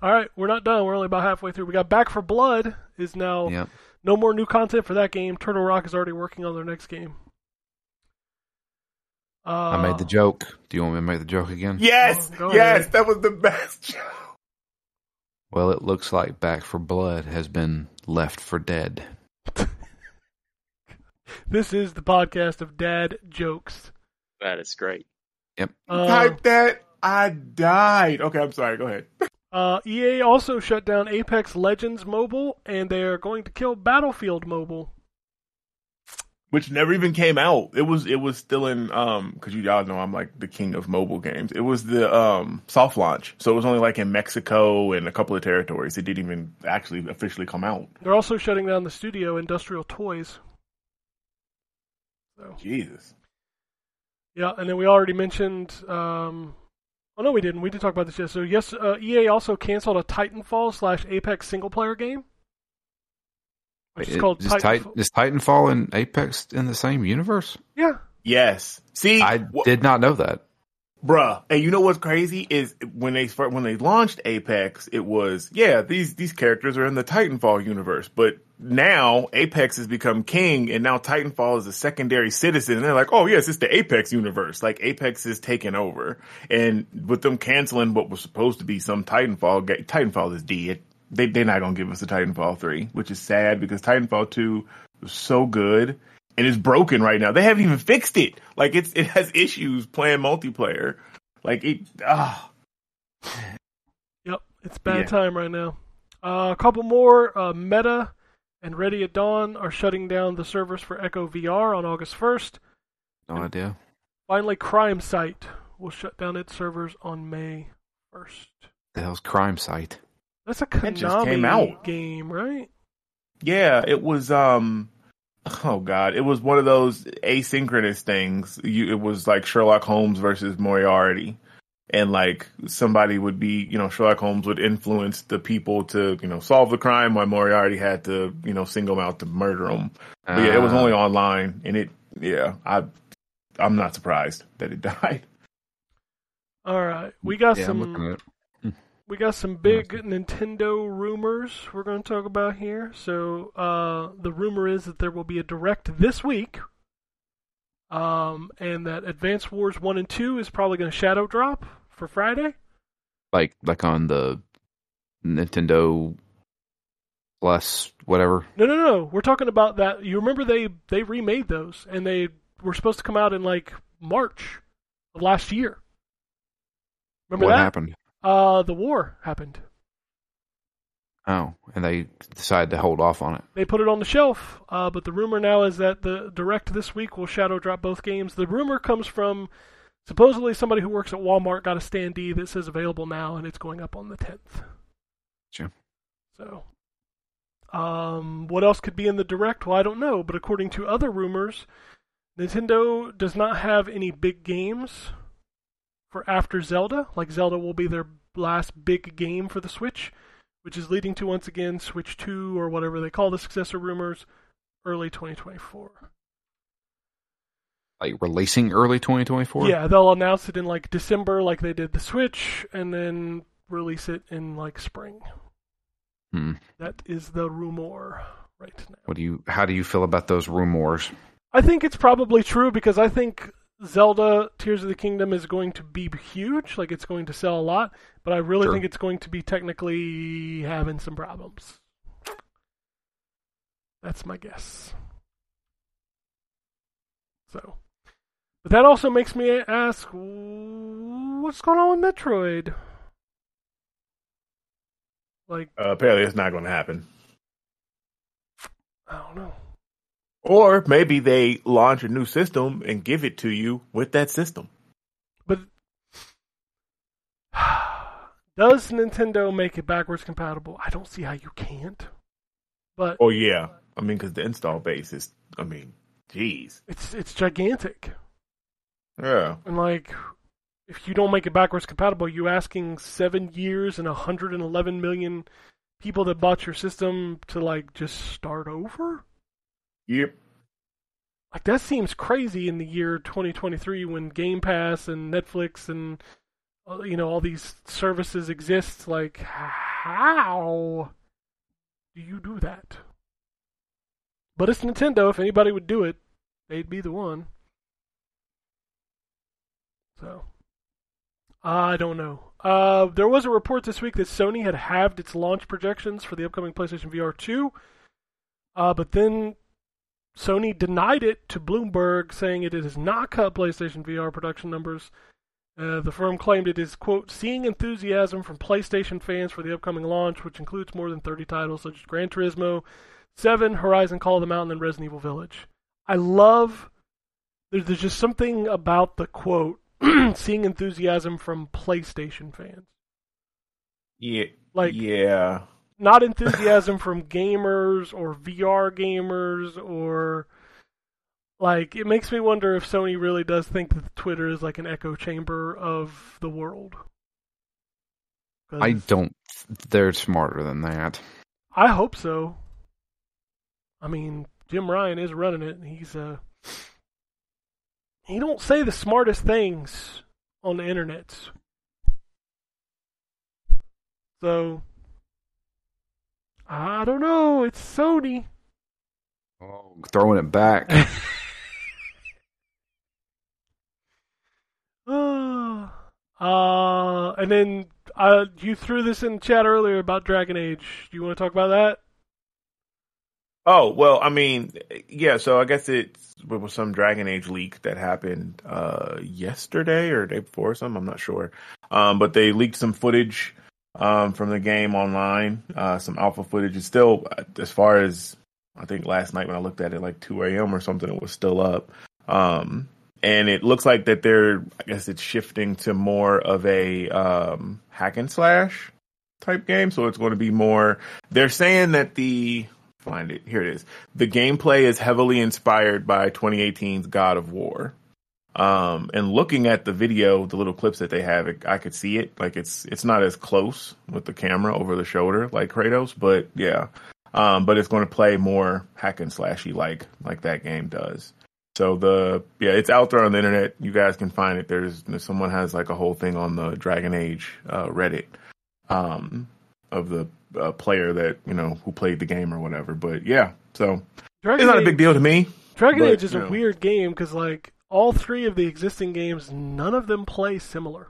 All right, we're not done. We're only about halfway through. We got Back 4 Blood is now Yep. No more new content for that game. Turtle Rock is already working on their next game. Uh, I made the joke. Do you want me to make the joke again? Yes, Oh, yes, ahead. that was the best joke. Well, it looks like Back 4 Blood has been left for dead. This is the podcast of dad jokes. That is great. Uh, Type that. I died. Okay, I'm sorry. Go ahead. uh, EA also shut down Apex Legends Mobile, and they are going to kill Battlefield Mobile. Which never even came out. It was it was still in um because you y'all know I'm like the king of mobile games. It was the um soft launch, so it was only like in Mexico and a couple of territories. It didn't even actually officially come out. They're also shutting down the studio Industrial Toys. So Jesus. yeah, and then we already mentioned. Um, oh no, we didn't. We did talk about this yet. So yes, uh, EA also canceled a Titanfall slash Apex single player game. Which is It- called is, Titanfall. Titan, is Titanfall and Apex in the same universe? Yeah, Yes. See, I wh- did not know that. Bruh. And you know what's crazy is when they start, when they launched Apex, it was yeah these these characters are in the Titanfall universe, but now Apex has become king, and now Titanfall is a secondary citizen. And they're like, oh yes, it's the Apex universe. Like Apex is taking over, and with them canceling what was supposed to be some Titanfall, Titanfall is dead. They they're not gonna give us a Titanfall three, which is sad because Titanfall two was so good and it's broken right now. They haven't even fixed it. Like it's it has issues playing multiplayer. Like it ah Yep, it's bad Yeah. time right now. Uh, a couple more. Uh, Meta and Ready at Dawn are shutting down the servers for Echo VR on August 1st. No idea. Finally, Crimesight will shut down its servers on May 1st. The hell's Crimesight? That's a That just Konami came out. game, right? yeah, it was um oh god, it was one of those asynchronous things. You it was like Sherlock Holmes versus Moriarty. And like somebody would be, you know, Sherlock Holmes would influence the people to, you know, solve the crime while Moriarty had to, you know, single them out to murder them. But yeah, it was only ah. online, and it, yeah, I, I'm not surprised that it died. All right, we got Yeah, some at it. We got some big Nintendo rumors we're going to talk about here. So uh, the rumor is that there will be a direct this week, um, and that Advance Wars One and Two is probably going to shadow drop for Friday. Like like on the Nintendo Plus whatever. No, no, no. We're talking about that. You remember they they remade those, and they were supposed to come out in like March of last year. Remember what that? happened? Uh, the war happened. Oh, and they decided to hold off on it. They put it on the shelf, uh, but the rumor now is that the direct this week will shadow drop both games. The rumor comes from supposedly somebody who works at Walmart got a standee that says available now, and it's going up on the tenth. Sure. So, um, what else could be in the direct? Well, I don't know, but according to other rumors, Nintendo does not have any big games for after Zelda. Like Zelda will be their last big game for the Switch, which is leading to once again Switch 2 or whatever they call the successor rumors, early 2024. like releasing early 2024. Yeah, they'll announce it in like December, like they did the Switch, and then release it in like spring. Hmm. That is the rumor right now. What do you? How do you feel about those rumors? I think it's probably true because I think Zelda Tears of the Kingdom is going to be huge, like it's going to sell a lot, but I really Sure. think it's going to be technically having some problems. That's my guess. So, but that also makes me ask, what's going on with Metroid? Like, Uh, apparently, it's not going to happen. I don't know. Or maybe they launch a new system and give it to you with that system. But does Nintendo make it backwards compatible? I don't see how you can't. But Oh yeah, I mean, because the install base is, I mean, jeez, it's it's gigantic. yeah, And like if you don't make it backwards compatible, you asking 7 years and 111 million people that bought your system to like just start over? Yep, Like that seems crazy in the year 2023 when Game Pass and Netflix and uh, you know all these services exist. Like how do you do that? But it's Nintendo. If anybody would do it, they'd be the one. So I don't know. Uh, there was a report this week that Sony had halved its launch projections for the upcoming PlayStation VR 2. Uh, but then Sony denied it to Bloomberg, saying it has not cut PlayStation VR production numbers. Uh, the firm claimed it is, quote, seeing enthusiasm from PlayStation fans for the upcoming launch, which includes more than 30 titles such as Gran Turismo, 7, Horizon Call of the Mountain, and Resident Evil Village. I love, there's, there's just something about the quote, seeing enthusiasm from PlayStation fans. yeah, Like, yeah, not enthusiasm from gamers or VR gamers or like it makes me wonder if Sony really does think that Twitter is like an echo chamber of the world. I don't. They're smarter than that. I hope so. I mean, Jim Ryan is running it. and He's uh he don't say the smartest things on the internet. So I don't know. It's Sony. Oh, throwing it back. Uh, uh, and then uh, you threw this in the chat earlier about Dragon Age. Do you want to talk about that? Oh well, I mean, yeah. So I guess it's it was some Dragon Age leak that happened uh, yesterday or day before, Some. I'm not sure. Um, but they leaked some footage um, from the game online. Uh, some alpha footage. is still, as far as I think last night when I looked at it, like 2 a.m. or something, it was still up. Um, and it looks like that they're, I guess it's shifting to more of a um, hack and slash type game. So it's going to be more. They're saying that the find it here it is. The gameplay is heavily inspired by 2018's God of War. Um, and looking at the video, the little clips that they have, it, I could see it. Like it's it's not as close with the camera over the shoulder like Kratos, but yeah. Um, but it's going to play more hack and slashy like like that game does. So the yeah, it's out there on the internet. You guys can find it. There's, someone has like a whole thing on the Dragon Age uh, Reddit um, of the uh, player that you know who played the game or whatever. But yeah, so Dragon it's not a big deal to me. Dragon but, Age is you a weird game because like all three of the existing games, none of them play similar.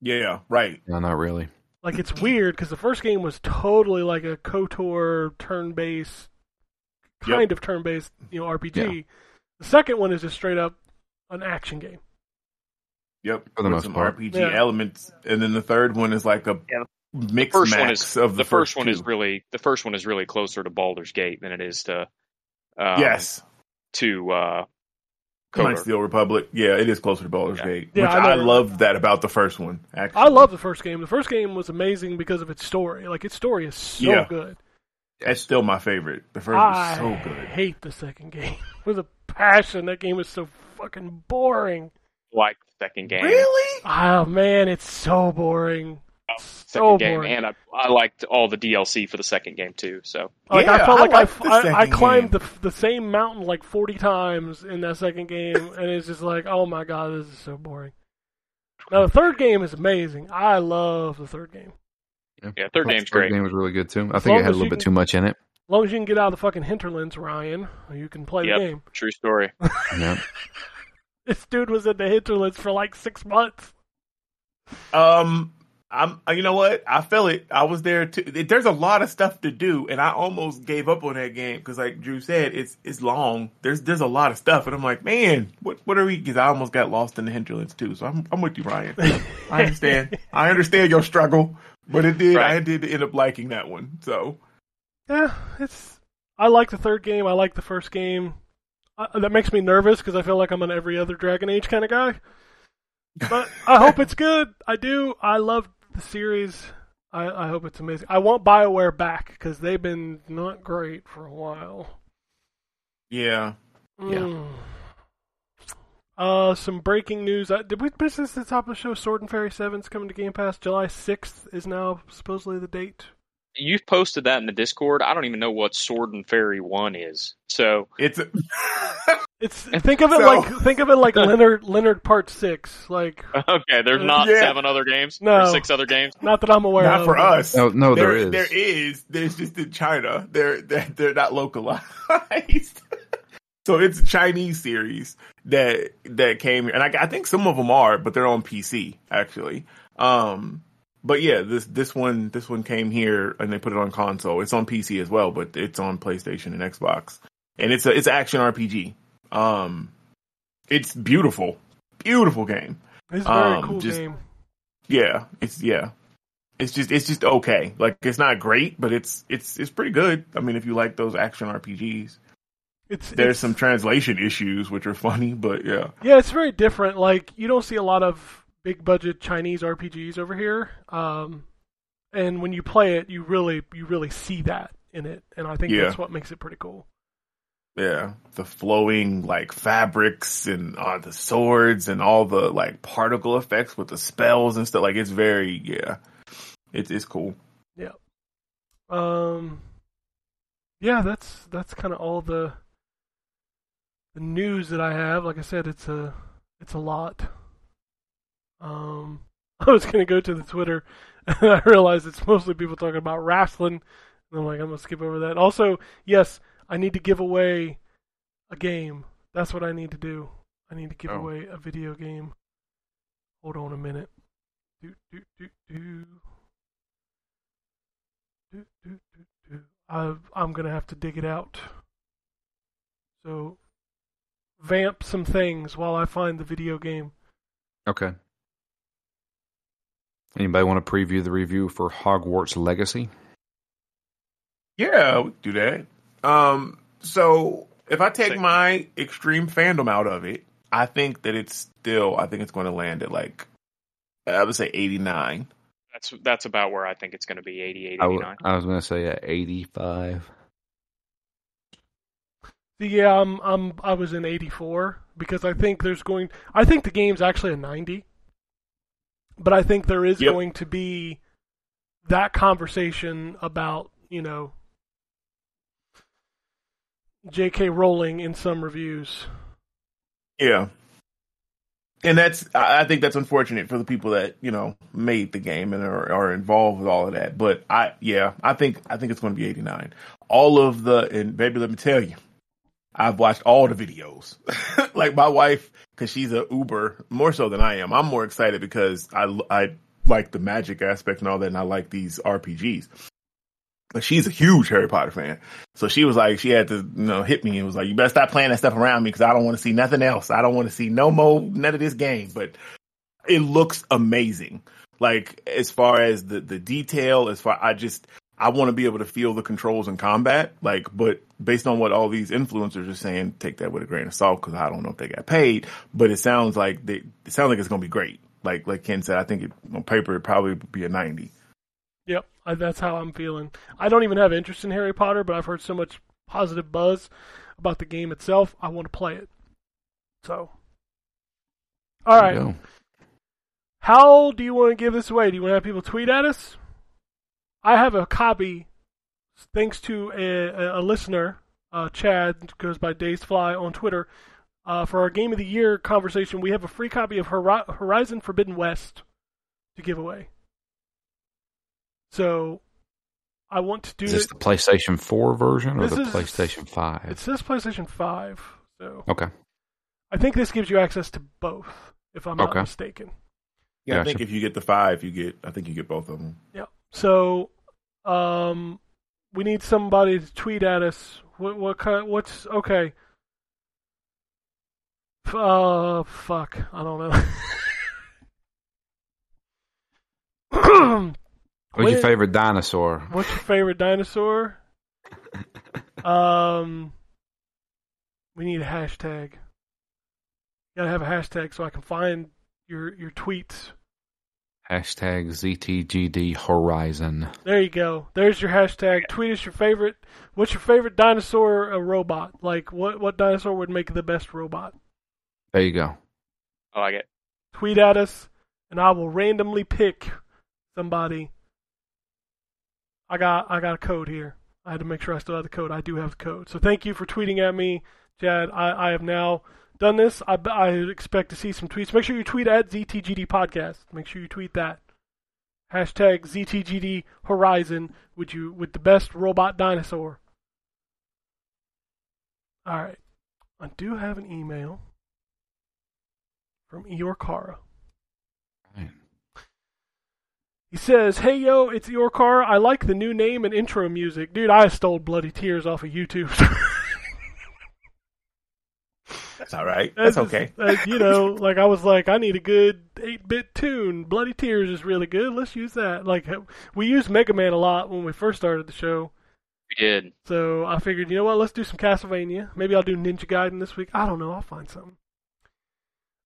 Yeah, right. no, not really. Like it's weird because the first game was totally like a KOTOR turn-based, kind Yep. of turn-based, you know, RPG. The second one is just straight up an action game. Yep. For the with most some part. RPG Yeah. elements, and then the third one is like a Yeah. mix first one is of the, the first one is really the first one is really closer to Baldur's Gate than it is to um, yes. to uh, Knights Kotor. of the Old Republic. Yeah, it is closer to Baldur's Yeah. Gate, Yeah, which I I, love that about the first one. Actually, I love the first game. The first game was amazing because of its story. Like its story is so Yeah. good. That's still my favorite. The first I was so good. hate the second game with a passion. That game is so fucking boring. like the second game. Really? Oh man, it's so boring. Second So game, boring. and I, I liked all the DLC for the second game too. So Like Yeah, I felt I like I, liked the I, I climbed game. the the same mountain like forty times in that second game, and it's just like, oh my god, this is so boring. Now the third game is amazing. I love the third game. yeah, third game's Third great. game was really good too. I As think it had a little bit can- too much in it. As long as you can get out of the fucking hinterlands, Ryan, you can play Yep. the game. True story. Yeah. This dude was in the hinterlands for like six months. Um, I'm. You know what? I feel it. I was there too. There's a lot of stuff to do, and I almost gave up on that game because, like Drew said, it's it's long. There's there's a lot of stuff, and I'm like, man, what what are we? Because I almost got lost in the hinterlands too. So I'm I'm with you, Ryan. I understand. I understand your struggle, but it did. I did end up liking that one. So Yeah, it's. I like the third game. I like the first game. Uh, that makes me nervous because I feel like I'm an every other Dragon Age kind of guy. But I hope it's good. I do. I love the series. I, I hope it's amazing. I want Bioware back because they've been not great for a while. yeah, Yeah. Mm. Uh, some breaking news. Uh, did we miss this at the top of the show? Sword and Fairy 7's coming to Game Pass. July 6th is now supposedly the date. You posted that in the Discord. I don't even know what Sword and Fairy One is. So it's. It's think of it So- like think of it like Leonard Leonard Part Six. Like okay, there's not Yeah. seven other games No. or six other games. not that I'm aware of. Not of. for us. No, no, there there is. There is. There's just in China. They're they're, they're not localized. so it's a Chinese series that that came here, and I, I think some of them are, but they're on PC actually. Um, but yeah, this this one this one came here and they put it on console. It's on PC as well, but it's on PlayStation and Xbox, and it's a it's an action RPG. Um, it's beautiful, beautiful game. It's a very Um, cool just- game. Yeah, it's yeah. It's just it's just okay. Like it's not great, but it's it's it's pretty good. I mean, if you like those action RPGs, It's there's it's, some translation issues which are funny, but yeah. yeah, it's very different. Like you don't see a lot of big budget Chinese RPGs over here. Um, and when you play it, you really you really see that in it, and I think Yeah. that's what makes it pretty cool. Yeah, the flowing like fabrics and uh, the swords and all the like particle effects with the spells and stuff. Like it's very yeah, it's it's cool. Yeah. Um, yeah, that's that's kind of all the the news that I have. Like I said, it's a it's a lot. Um, I was gonna go to the Twitter, and I realized it's mostly people talking about wrestling. And I'm like, I'm gonna skip over that. Also, yes, I need to give away a game. That's what I need to do. I need to give Oh. away a video game. Hold on a minute. Do do do do. Do, do, do, do. I, I'm gonna have to dig it out. So, vamp some things while I find the video game. Okay. Anybody want to preview the review for Hogwarts Legacy? Yeah, we do that. Um, so if I take Same. my extreme fandom out of it, I think that it's still. I think it's going to land at like I would say 89. That's that's about where I think it's going to be 88, I, w- 89. I was going to say at 85. Yeah, I'm, I'm, I was in 84 because I think there's going. I think the game's actually a 90, but I think there is Yep. going to be that conversation about you know J.K. Rowling in some reviews. Yeah. And that's, I think that's unfortunate for the people that, you know, made the game and are, are involved with all of that. But I, yeah, I think, I think it's going to be 89. All of the, and baby, let me tell you, I've watched all the videos. like my wife, cause she's a Uber more so than I am. I'm more excited because I, I like the magic aspect and all that. And I like these RPGs. But she's a huge Harry Potter fan. So she was like, she had to, you know, hit me and was like, you better stop playing that stuff around me because I don't want to see nothing else. I don't want to see no more, none of this game. But it looks amazing. Like as far as the, the detail, as far, I just, I want to be able to feel the controls in combat. Like, but based on what all these influencers are saying, take that with a grain of salt because I don't know if they got paid. But it sounds like they, it sounds like it's going to be great. Like, like Ken said, I think it, on paper, it'd probably be a 90. Yep, I, that's how I'm feeling. I don't even have interest in Harry Potter, but I've heard so much positive buzz about the game itself. I want to play it. So, all There right. How do you want to give this away? Do you want to have people tweet at us? I have a copy, thanks to a, a, a listener, uh, Chad, goes by Days Fly on Twitter. Uh, for our Game of the Year conversation, we have a free copy of Hori- Horizon Forbidden West to give away. So, I want to do Is this it. the PlayStation 4 version or This the is- PlayStation 5? It says PlayStation 5, so Okay. I think this gives you access to both, if I'm not Okay. mistaken. Yeah, I think if you get the five, you get. I think you get both of them. Yeah. So, um, we need somebody to tweet at us. What what kind? What's okay? Uh, fuck. I don't know. What's your favorite dinosaur? What's your favorite dinosaur? um, we need a hashtag. You gotta have a hashtag so I can find your your tweets. Hashtag ZTGD Horizon. There you go. There's your hashtag. Tweet us your favorite. What's your favorite dinosaur uh, robot? Like what what dinosaur would make the best robot? There you go. I like it. Tweet at us, and I will randomly pick somebody. I got I got a code here. I had to make sure I still have the code. I do have the code. So thank you for tweeting at me, Chad. I, I have now done this. I, I expect to see some tweets. Make sure you tweet at ZTGD Podcast. Make sure you tweet that. Hashtag ZTGD Horizon with you with the best robot dinosaur. All right. I do have an email from Eeyore Kara. Right. He says, "Hey yo, it's Eeyore Kara. I like the new name and intro music, dude. I stole Bloody Tears off of YouTube. That's all right. That's just- okay. uh, you know, like I was like, I need a good eight-bit tune. Bloody Tears is really good. Let's use that. Like we used Mega Man a lot when we first started the show, We did. so I figured, you know what? Let's do some Castlevania. Maybe I'll do Ninja Gaiden this week. I don't know. I'll find something."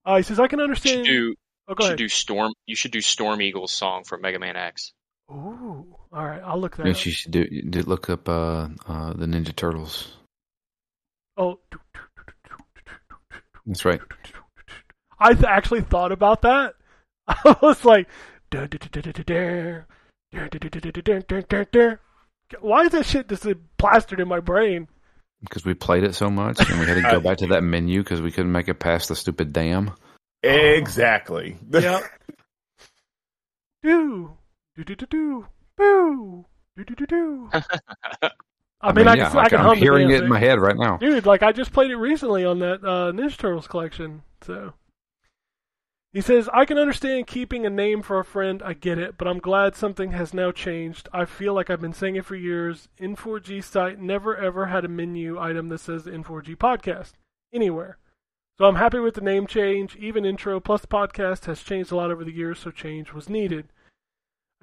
Uh, he says, "I can You should understand." do. oh, go You ahead. should do Storm. You should do Storm Eagle's song from Mega Man X. Ooh, all right. I'll look that Yes, up. you should do, you did look up uh, uh, the Ninja Turtles. Oh. That's right. I th- actually thought about that. I was like, why is that shit just plastered in my brain? Because we played it so much and we had to go back to that menu because we couldn't make it past the stupid dam. Exactly. Yeah. do do do do do boo do do do do. I mean, I, yeah, can, I can. I'm hum hearing it in my head right now. dude. Like I just played it recently on that uh, Ninja Turtles collection. So he says, "I can understand keeping a name for a friend. I get it, but I'm glad something has now changed. I feel like I've been saying it for years. N4G site never ever had a menu item that says the N4G podcast anywhere." So I'm happy with the name change. Even intro plus podcast has changed a lot over the years, so change was needed.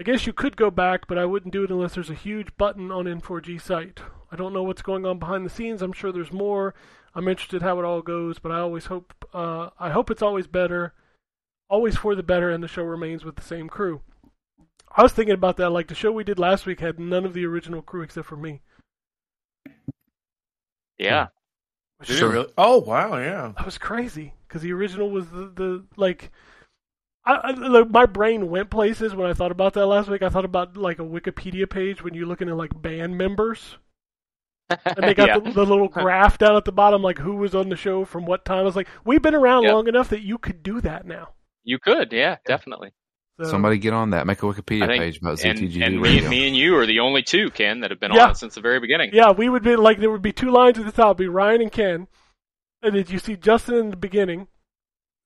I guess you could go back, but I wouldn't do it unless there's a huge button on N4G site. I don't know what's going on behind the scenes. I'm sure there's more. I'm interested how it all goes, but I always hope uh, I hope it's always better, always for the better, and the show remains with the same crew. I was thinking about that. Like the show we did last week had none of the original crew except for me. Yeah. Did it Sure. really? Oh wow, yeah. That was crazy because the original was the, the like. I, I like my brain went places when I thought about that last week. I thought about like a Wikipedia page when you're looking at like band members, and they got yeah. the, the little graph down at the bottom, like who was on the show from what time. I was like, we've been around Yep. long enough that you could do that now. You could. Yeah, definitely. So, Somebody get on that. Make a Wikipedia think- page about And, and me, Radio. me and you are the only two, Ken, that have been Yeah. on it since the very beginning. yeah, we would be like there would be two lines at the top, be Ryan and Ken, and then you see Justin in the beginning,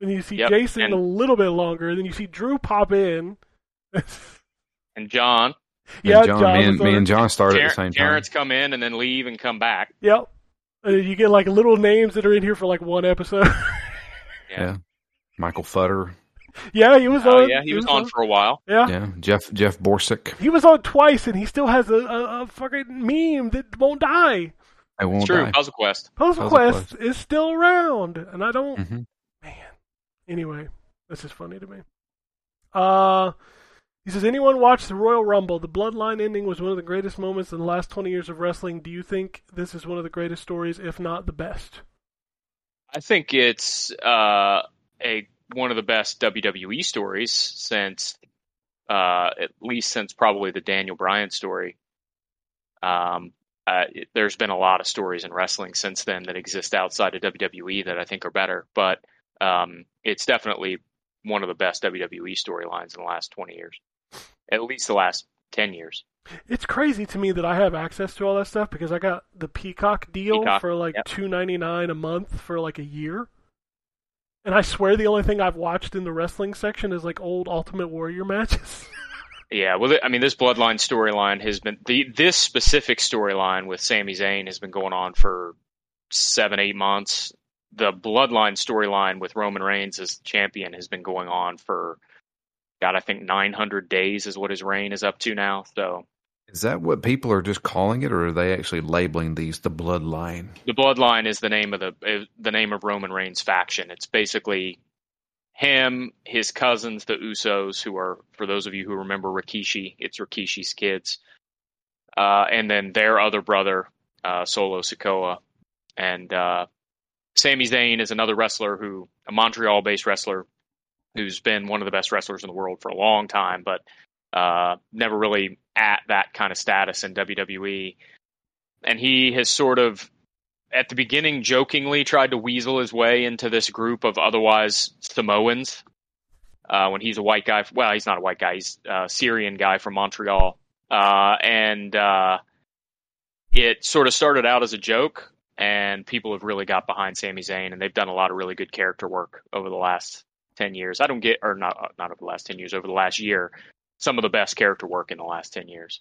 and you see Yep, Jason and- a little bit longer, and then you see Drew pop in. And John, And yeah, John, John me, and, me and John started at the same time. Jarrett's come in and then leave and come back. Yep. And you get like little names that are in here for like one episode. Yeah. Michael Futter. yeah, he was Oh on. yeah, he was on for a while. Yeah. Yeah. Jeff Jeff Borsick. He was on twice, and he still has a, a, a fucking meme that won't die. I won't It's true. die. Puzzle Quest. Puzzle, Puzzle Quest, is still around, and I don't. hmm Man. Anyway, this is funny to me. Uh, he says, anyone watch the Royal Rumble? The Bloodline ending was one of the greatest moments in the last 20 years of wrestling. Do you think this is one of the greatest stories, if not the best? I think it's uh, a one of the best WWE stories since, uh, at least since probably the Daniel Bryan story. Um, uh, it, there's been a lot of stories in wrestling since then that exist outside of WWE that I think are better, but um, it's definitely one of the best WWE storylines in the last 20 years, at least the last 10 years. It's crazy to me that I have access to all that stuff because I got the Peacock deal Peacock, for like yep. two ninety nine a month for like a year. And I swear the only thing I've watched in the wrestling section is like old Ultimate Warrior matches. Yeah, well, I mean, this Bloodline storyline has been the this specific storyline with Sami Zayn has been going on for seven, eight months. The Bloodline storyline with Roman Reigns as champion has been going on for, God, I think 900 days is what his reign is up to now. So Is that what people are just calling it, or are they actually labeling these the bloodline? the Bloodline is the name of the the name of Roman Reigns' faction. It's basically him, his cousins, the Usos, who are for those of you who remember Rikishi, it's Rikishi's kids, uh, and then their other brother, uh, Solo Sikoa, and uh, Sami Zayn is another wrestler who a Montreal-based wrestler who's been one of the best wrestlers in the world for a long time, but uh, never really at that kind of status in WWE. And he has sort of at the beginning jokingly tried to weasel his way into this group of otherwise Samoans uh, when he's a white guy. Well, he's not a white guy; he's a Syrian guy from Montreal, uh, and uh, it sort of started out as a joke. And people have really got behind Sami Zayn, and they've done a lot of really good character work over the last ten years. I don't get, or not, not over the last ten years, over the last year, some of the best character work in the last ten years.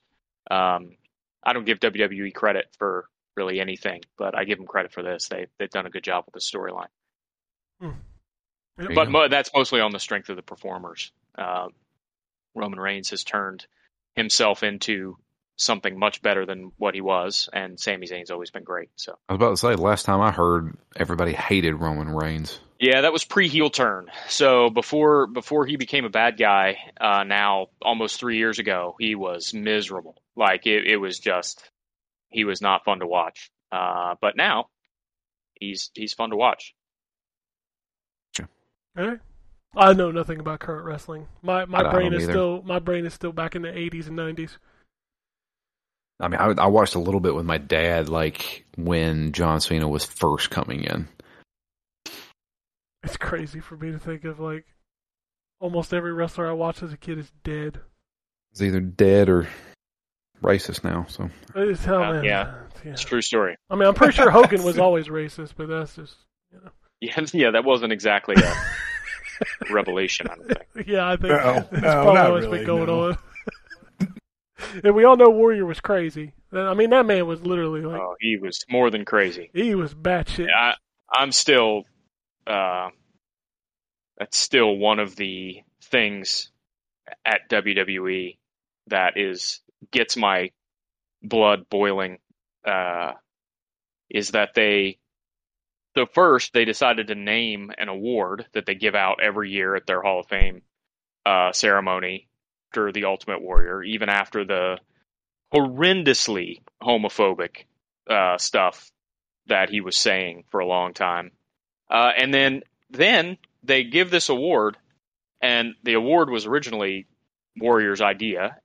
Um, I don't give WWE credit for really anything, but I give them credit for this. They they've done a good job with the storyline. There you But mo- that's mostly on the strength of the performers. Uh, Roman Reigns has turned himself into something much better than what he was, and Sami Zayn's always been great. So I was about to say, last time I heard, everybody hated Roman Reigns. yeah, that was pre heel turn. So before before he became a bad guy, uh, now almost three years ago, he was miserable. Like it, it was just he was not fun to watch. Uh, but now he's he's fun to watch. Okay. I know nothing about current wrestling. My my I don't brain is either. still my brain is still back in the eighties and nineties. I mean, I, I watched a little bit with my dad, like when John Cena was first coming in. It's crazy for me to think of like almost every wrestler I watched as a kid is dead. He's either dead or racist now. So It's, oh, Uh, yeah. yeah. It's a true story. I mean, I'm pretty sure Hogan was always racist, but that's just you know. Yeah, yeah, that wasn't exactly a revelation. I don't think. Yeah, I think No, that's no, probably not what's really, been going no. on. and we all know Warrior was crazy. I mean, that man was literally like Oh, he was more than crazy. he was batshit. I, I'm still, uh, that's still one of the things at WWE that is gets my blood boiling. Uh, is that they so first they decided to name an award that they give out every year at their Hall of Fame uh, ceremony after the Ultimate Warrior, even after the horrendously homophobic uh, stuff that he was saying for a long time. Uh, and then then they give this award, and the award was originally Warrior's idea.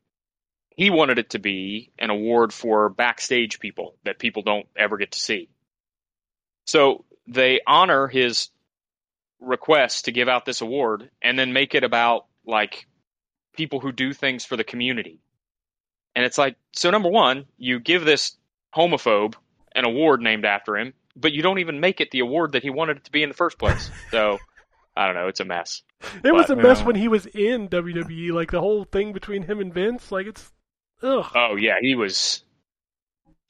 He wanted it to be an award for backstage people that people don't ever get to see. So they honor his request to give out this award and then make it about like people who do things for the community. And it's like, so number one, you give this homophobe an award named after him, but you don't even make it the award that he wanted it to be in the first place. So I don't know, it's a mess. it was a but, mess yeah. when he was in WWE. Like the whole thing between him and Vince. Like it's ugh. Oh yeah, he was.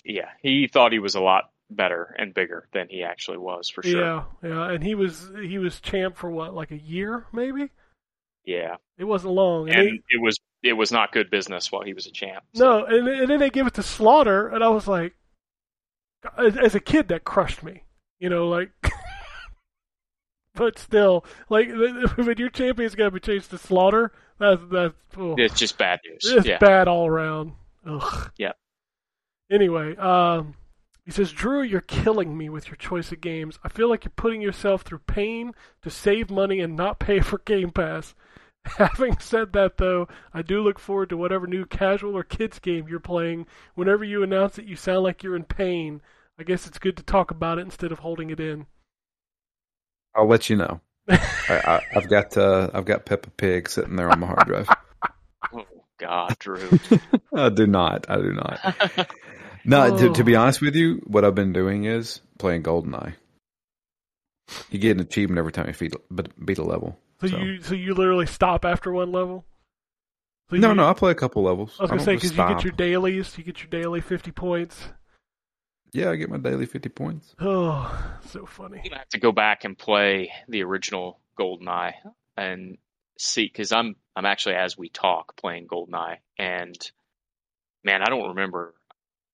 Yeah, he thought he was a lot better and bigger than he actually was for sure. Yeah, yeah, and he was he was champ for what, like a year, maybe. Yeah, It wasn't long. And and they- it was it was not good business while he was a champ. So, no, and, and then they give it to Slaughter, and I was like, as, as a kid, that crushed me. You know, like, but still, like, when your champion's got to be changed to Slaughter, that's that's oh, it's just bad news. it's yeah, bad all around. Ugh. Yeah. Anyway, um, He says, Drew, you're killing me with your choice of games. I feel like you're putting yourself through pain to save money and not pay for Game Pass. Having said that, though, I do look forward to whatever new casual or kids game you're playing. Whenever you announce it, you sound like you're in pain. I guess it's good to talk about it instead of holding it in. I'll let you know. I, I, I've got uh, I've got Peppa Pig sitting there on my hard drive. Oh God, Drew. I do not. I do not. No, to, to be honest with you, what I've been doing is playing GoldenEye. You get an achievement every time you beat, beat a level. So, So- you so you literally stop after one level. So No, you- no, I play a couple levels. I was gonna don't say just because you get your dailies, you get your daily fifty points. Yeah, I get my daily fifty points. Oh, so funny. I'm gonna have to go back and play the original GoldenEye and see because I'm I'm actually as we talk playing GoldenEye and man, I don't remember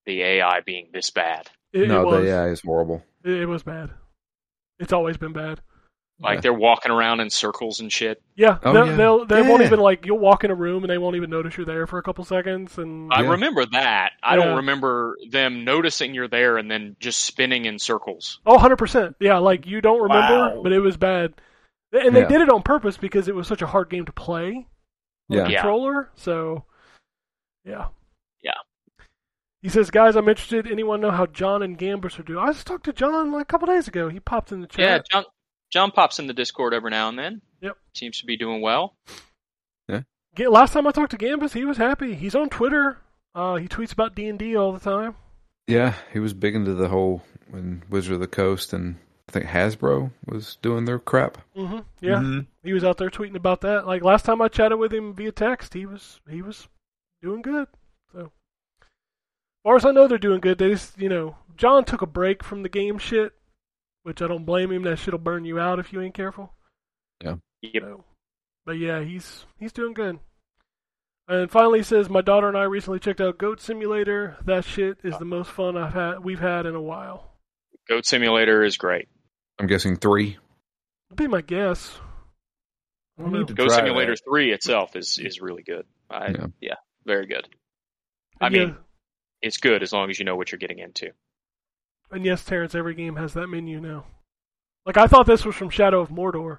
the AI being this bad. It, no, it the AI is horrible. It, it was bad. It's always been bad. Like Yeah. they're walking around in circles and shit. Yeah, Oh, they'll, yeah. they'll they won't even like you'll walk in a room and they won't even notice you're there for a couple seconds and I Yeah. remember that. I Yeah. don't remember them noticing you're there and then just spinning in circles. oh 100 percent yeah like you don't remember Wow. but it was bad and they Yeah. did it on purpose because it was such a hard game to play Yeah. Yeah. controller so yeah Yeah. he says guys I'm interested anyone know how John and Gambus are doing I just talked to John like a couple days ago he popped in the chat Yeah, John John pops in the Discord every now and then. Yep. Seems to be doing well. Ga- last time I talked to Gambus he was happy he's on Twitter uh, he tweets about D&D all the time Yeah, he was big into the whole when Wizard of the Coast and I think Hasbro was doing their crap. hmm yeah Mhm. he was out there tweeting about that. Like last time I chatted with him via text, he was he was doing good. So, as far as I know, they're doing good. They just, you know, John took a break from the game shit, which I don't blame him. That shit'll burn you out if you ain't careful. Yeah. Yep. So, but yeah, he's he's doing good. And finally, he says my daughter and I recently checked out Goat Simulator. That shit is the most fun I've had we've had in a while. Goat Simulator is great. I'm guessing three. Would be my guess. I don't We know. need to Goat Simulator that. 3 itself is is really good. I, Yeah. yeah. very good. I And mean, it's good as long as you know what you're getting into. And yes, Terrence, every game has that menu now. Like I thought this was from Shadow of Mordor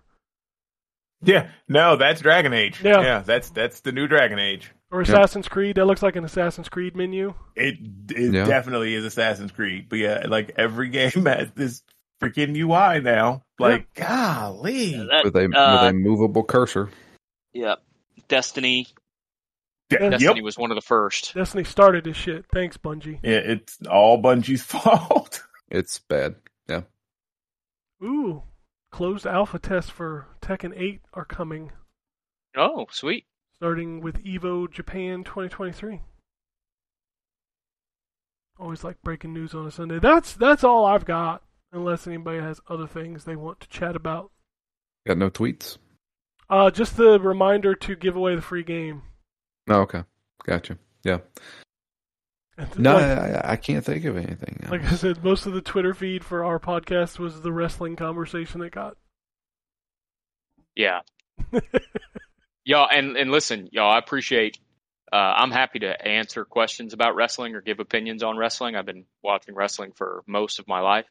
Yeah, no, that's Dragon Age. Yeah. that's that's the new Dragon Age. or Assassin's Creed. That looks like an Assassin's Creed menu. It it Yeah. definitely is Assassin's Creed. But yeah, like every game has this freaking UI now. Like, golly. with a uh, with a movable cursor. Yep. Destiny. Yeah, Destiny yep. was one of the first. Destiny started this shit. Thanks, Bungie. Yeah, it's all Bungie's fault. It's bad. Yeah. Ooh, closed alpha tests for Tekken 8 are coming, Oh, sweet. starting with Evo Japan 2023. Always like breaking news on a Sunday. That's that's all I've got. Unless anybody has other things they want to chat about. Got no tweets. Uh, just the reminder to give away the free game. Oh, okay. Gotcha. Yeah. No, like- I, I can't think of anything. now. Like I said, most of the Twitter feed for our podcast was the wrestling conversation that got. Yeah. y'all, and, and listen, y'all, I appreciate. Uh, I'm happy to answer questions about wrestling or give opinions on wrestling. I've been watching wrestling for most of my life.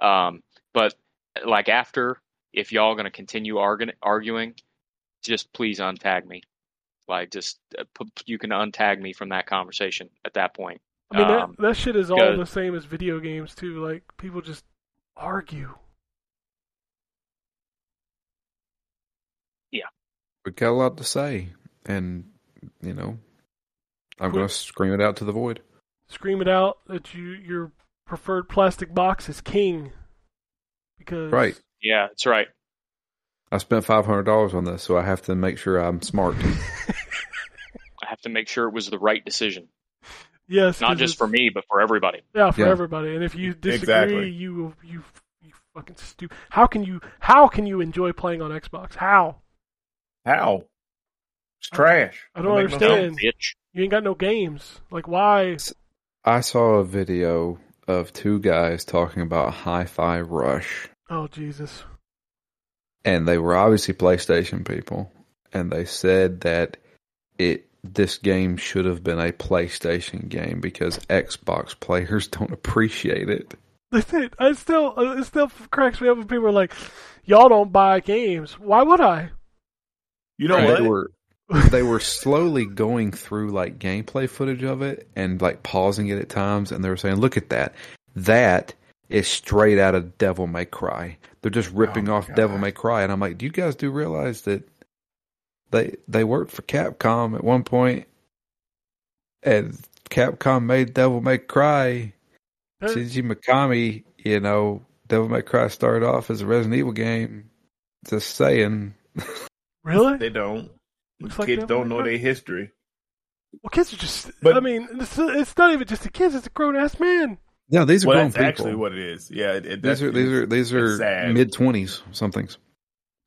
Um, but like after, if y'all going to continue argu- arguing, just please untag me. Like, just uh, p- you can untag me from that conversation at that point. I mean, Um, that, that shit is all the same as video games, too. Like, people just argue. Yeah, we got a lot to say, and you know, I'm Quit. going to scream it out to the void. Scream it out that you your preferred plastic box is king. Because Right. Yeah, that's right. I spent five hundred dollars on this, so I have to make sure I'm smart. I have to make sure it was the right decision, yes, not just for me, but for everybody. Yeah, for Yeah. everybody. And if you disagree, Exactly. you you you fucking stupid. How can you how can you enjoy playing on Xbox? How? How? It's trash. I don't make no understand. You ain't got no games. Like why? I saw a video of two guys talking about Hi-Fi Rush, Oh Jesus. And they were obviously PlayStation people, and they said that it this game should have been a PlayStation game because Xbox players don't appreciate it. They say I still uh, it still cracks me up when people are like, "Y'all don't buy games. Why would I?" You know they what? were they were slowly going through like gameplay footage of it and like pausing it at times and they were saying, Look at that. That is straight out of Devil May Cry. They're just ripping Oh, off God. Devil May Cry and I'm like, Do you guys do realize that they they worked for Capcom at one point and Capcom made Devil May Cry. Uh, Shinji Mikami, you know, Devil May Cry started off as a Resident Evil game. Just saying. Really? They don't. Looks like Kids Devil don't May know Cry. their history. Well, kids are just. But- I mean, it's, it's not even just the kids; it's a grown ass man. No, these are Well, grown that's people. actually what it is. Yeah, it, it, These are these are these are mid twenties somethings.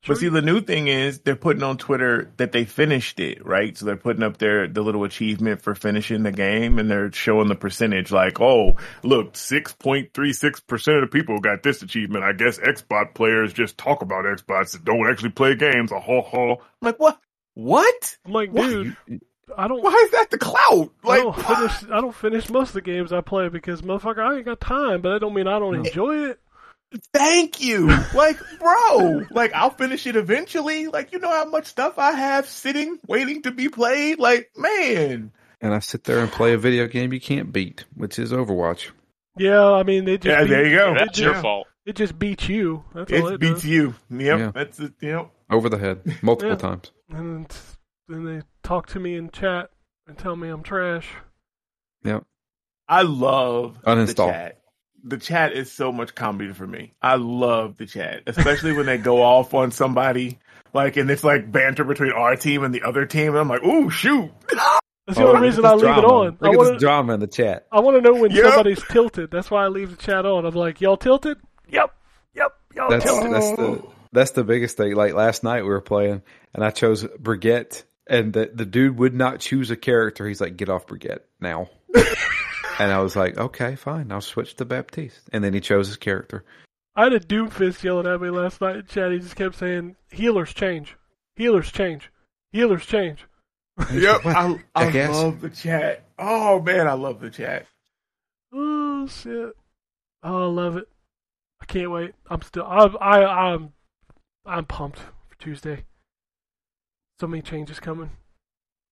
But see, the new thing is they're putting on Twitter that they finished it, right? So they're putting up their the little achievement for finishing the game, and they're showing the percentage. Like, oh, look, six point three six percent of the people got this achievement. I guess Xbox players just talk about Xbox and don't actually play games. A ho ho. I'm like, what? What? I'm like, What? dude, I don't. Why is that the clout? I Like, don't finish. I don't finish most of the games I play because motherfucker, I ain't got time. But that don't mean I don't enjoy it. Thank you. Like, bro, like I'll finish it eventually. Like, you know how much stuff I have sitting waiting to be played? Like, man. And I sit there and play a video game you can't beat, which is Overwatch. Yeah, I mean, they just Yeah, beat, there you go. That's Yeah. your fault. it just beats you. That's all It it beats does. you. Yep. Yeah. That's it. Yep. Over the head. Multiple Yeah. times. And then they talk to me in chat and tell me I'm trash. Yep. I love the Uninstall. chat. The chat is so much comedy for me. I love the chat, especially when they go off on somebody. Like, and it's like banter between our team and the other team. And I'm like, ooh, shoot. That's the Oh, only reason I this leave it on. Look I at wanna, drama in the chat. I want to know when Yep. somebody's tilted. That's why I leave the chat on. I'm like, y'all tilted? Yep, yep, y'all That's tilted. that's the that's the biggest thing. Like last night we were playing and I chose Brigitte and the the dude would not choose a character. He's like, get off Brigitte now. and I was like, okay, fine. I'll switch to Baptiste. And then he chose his character. I had a Doomfist yelling at me last night in chat. He just kept saying, "Healers change, healers change, healers change." Yep. What? I, I Jackass? love the chat. Oh, man. I love the chat. Oh shit! Oh, I love it. I can't wait. I'm still. I, I, I'm. I'm pumped for Tuesday. So many changes coming.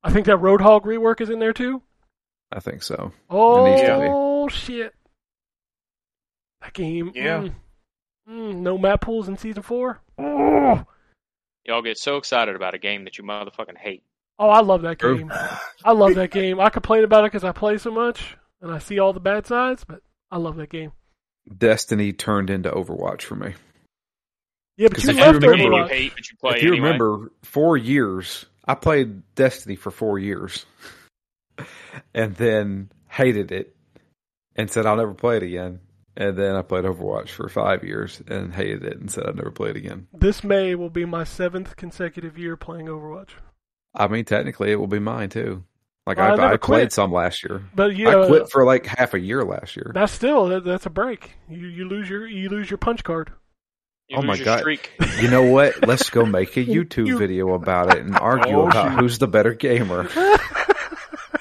I think that Roadhog rework is in there too. I think so. Oh needs to be. shit! That game. Yeah. mm, mm, no map pools in season four. Oh, Y'all get so excited about a game that you motherfucking hate. oh I love that game. I love that game. I complain about it because I play so much and I see all the bad sides, but I love that game. Destiny turned into Overwatch for me. Yeah, but 'Cause you if you left The game remember- you hate, but you play if you anyway. remember, four years I played Destiny for four years, and then hated it, and said I'll never play it again. And then I played Overwatch for five years and hated it, and said I'd never play it again. This May will be my seventh consecutive year playing Overwatch. I mean, technically, it will be mine too. Like Well, I I, I, played some last year. But yeah, I quit for like half a year last year. that's still that's a break. You you lose your you lose your punch card. You Oh my God. streak. You know what? Let's go make a YouTube You- video about it and argue Oh, about shoot. who's the better gamer.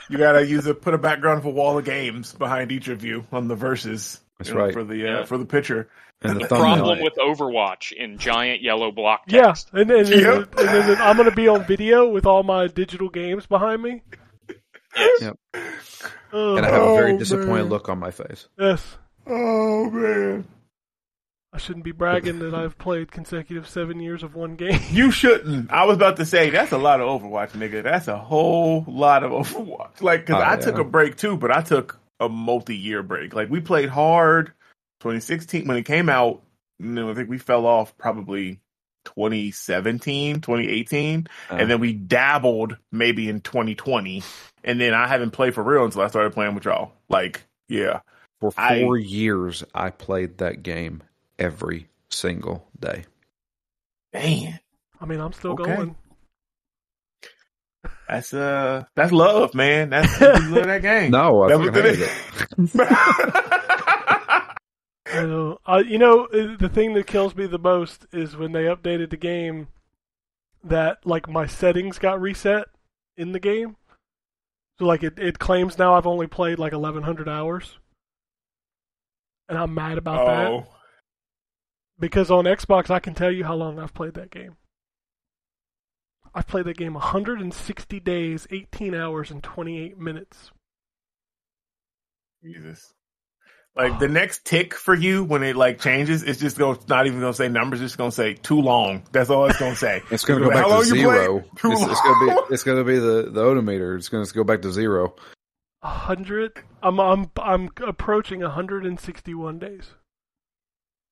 You gotta use a put a background of a wall of games behind each of you on the verses. That's you know, right. for the uh, Yeah. for the picture. And the The problem with Overwatch in giant yellow block Yeah, and then, and, Yep. then, and then I'm gonna be on video with all my digital games behind me. Yes. Yep. Oh, and I have a very Oh, disappointed man. look on my face. yes, Oh man, I shouldn't be bragging that I've played consecutive seven years of one game. you shouldn't. I was about to say that's a lot of Overwatch, nigga. That's a whole lot of Overwatch. Like, cause Oh, I yeah. took a break too, but I took a multi-year break. Like, we played hard 2016 when it came out. You know, I think we fell off probably 2017, 2018. Uh, and then we dabbled maybe in 2020, and then I haven't played for real until I started playing with y'all. Like, yeah, for I- four years, I played that game every single day. man, I mean, I'm still Okay. going. that's uh, that's love, man. That's you love that game. No, I That fucking hated it. I know. Uh, you know, uh, the thing that kills me the most is when they updated the game that like my settings got reset in the game. So like it, it claims now I've only played like 1100 hours. And I'm mad about that Oh, because on Xbox I can tell you how long I've played that game. I've played that game 160 days, 18 hours and 28 minutes. Jesus. Like the next tick for you when it like changes, it's just going not even gonna say numbers, it's just gonna say too long. That's all it's gonna say. It's going to go back to zero. It's, it's going to be it's going to be the the odometer. It's going to go back to zero. A hundred. I'm I'm I'm approaching 161 days.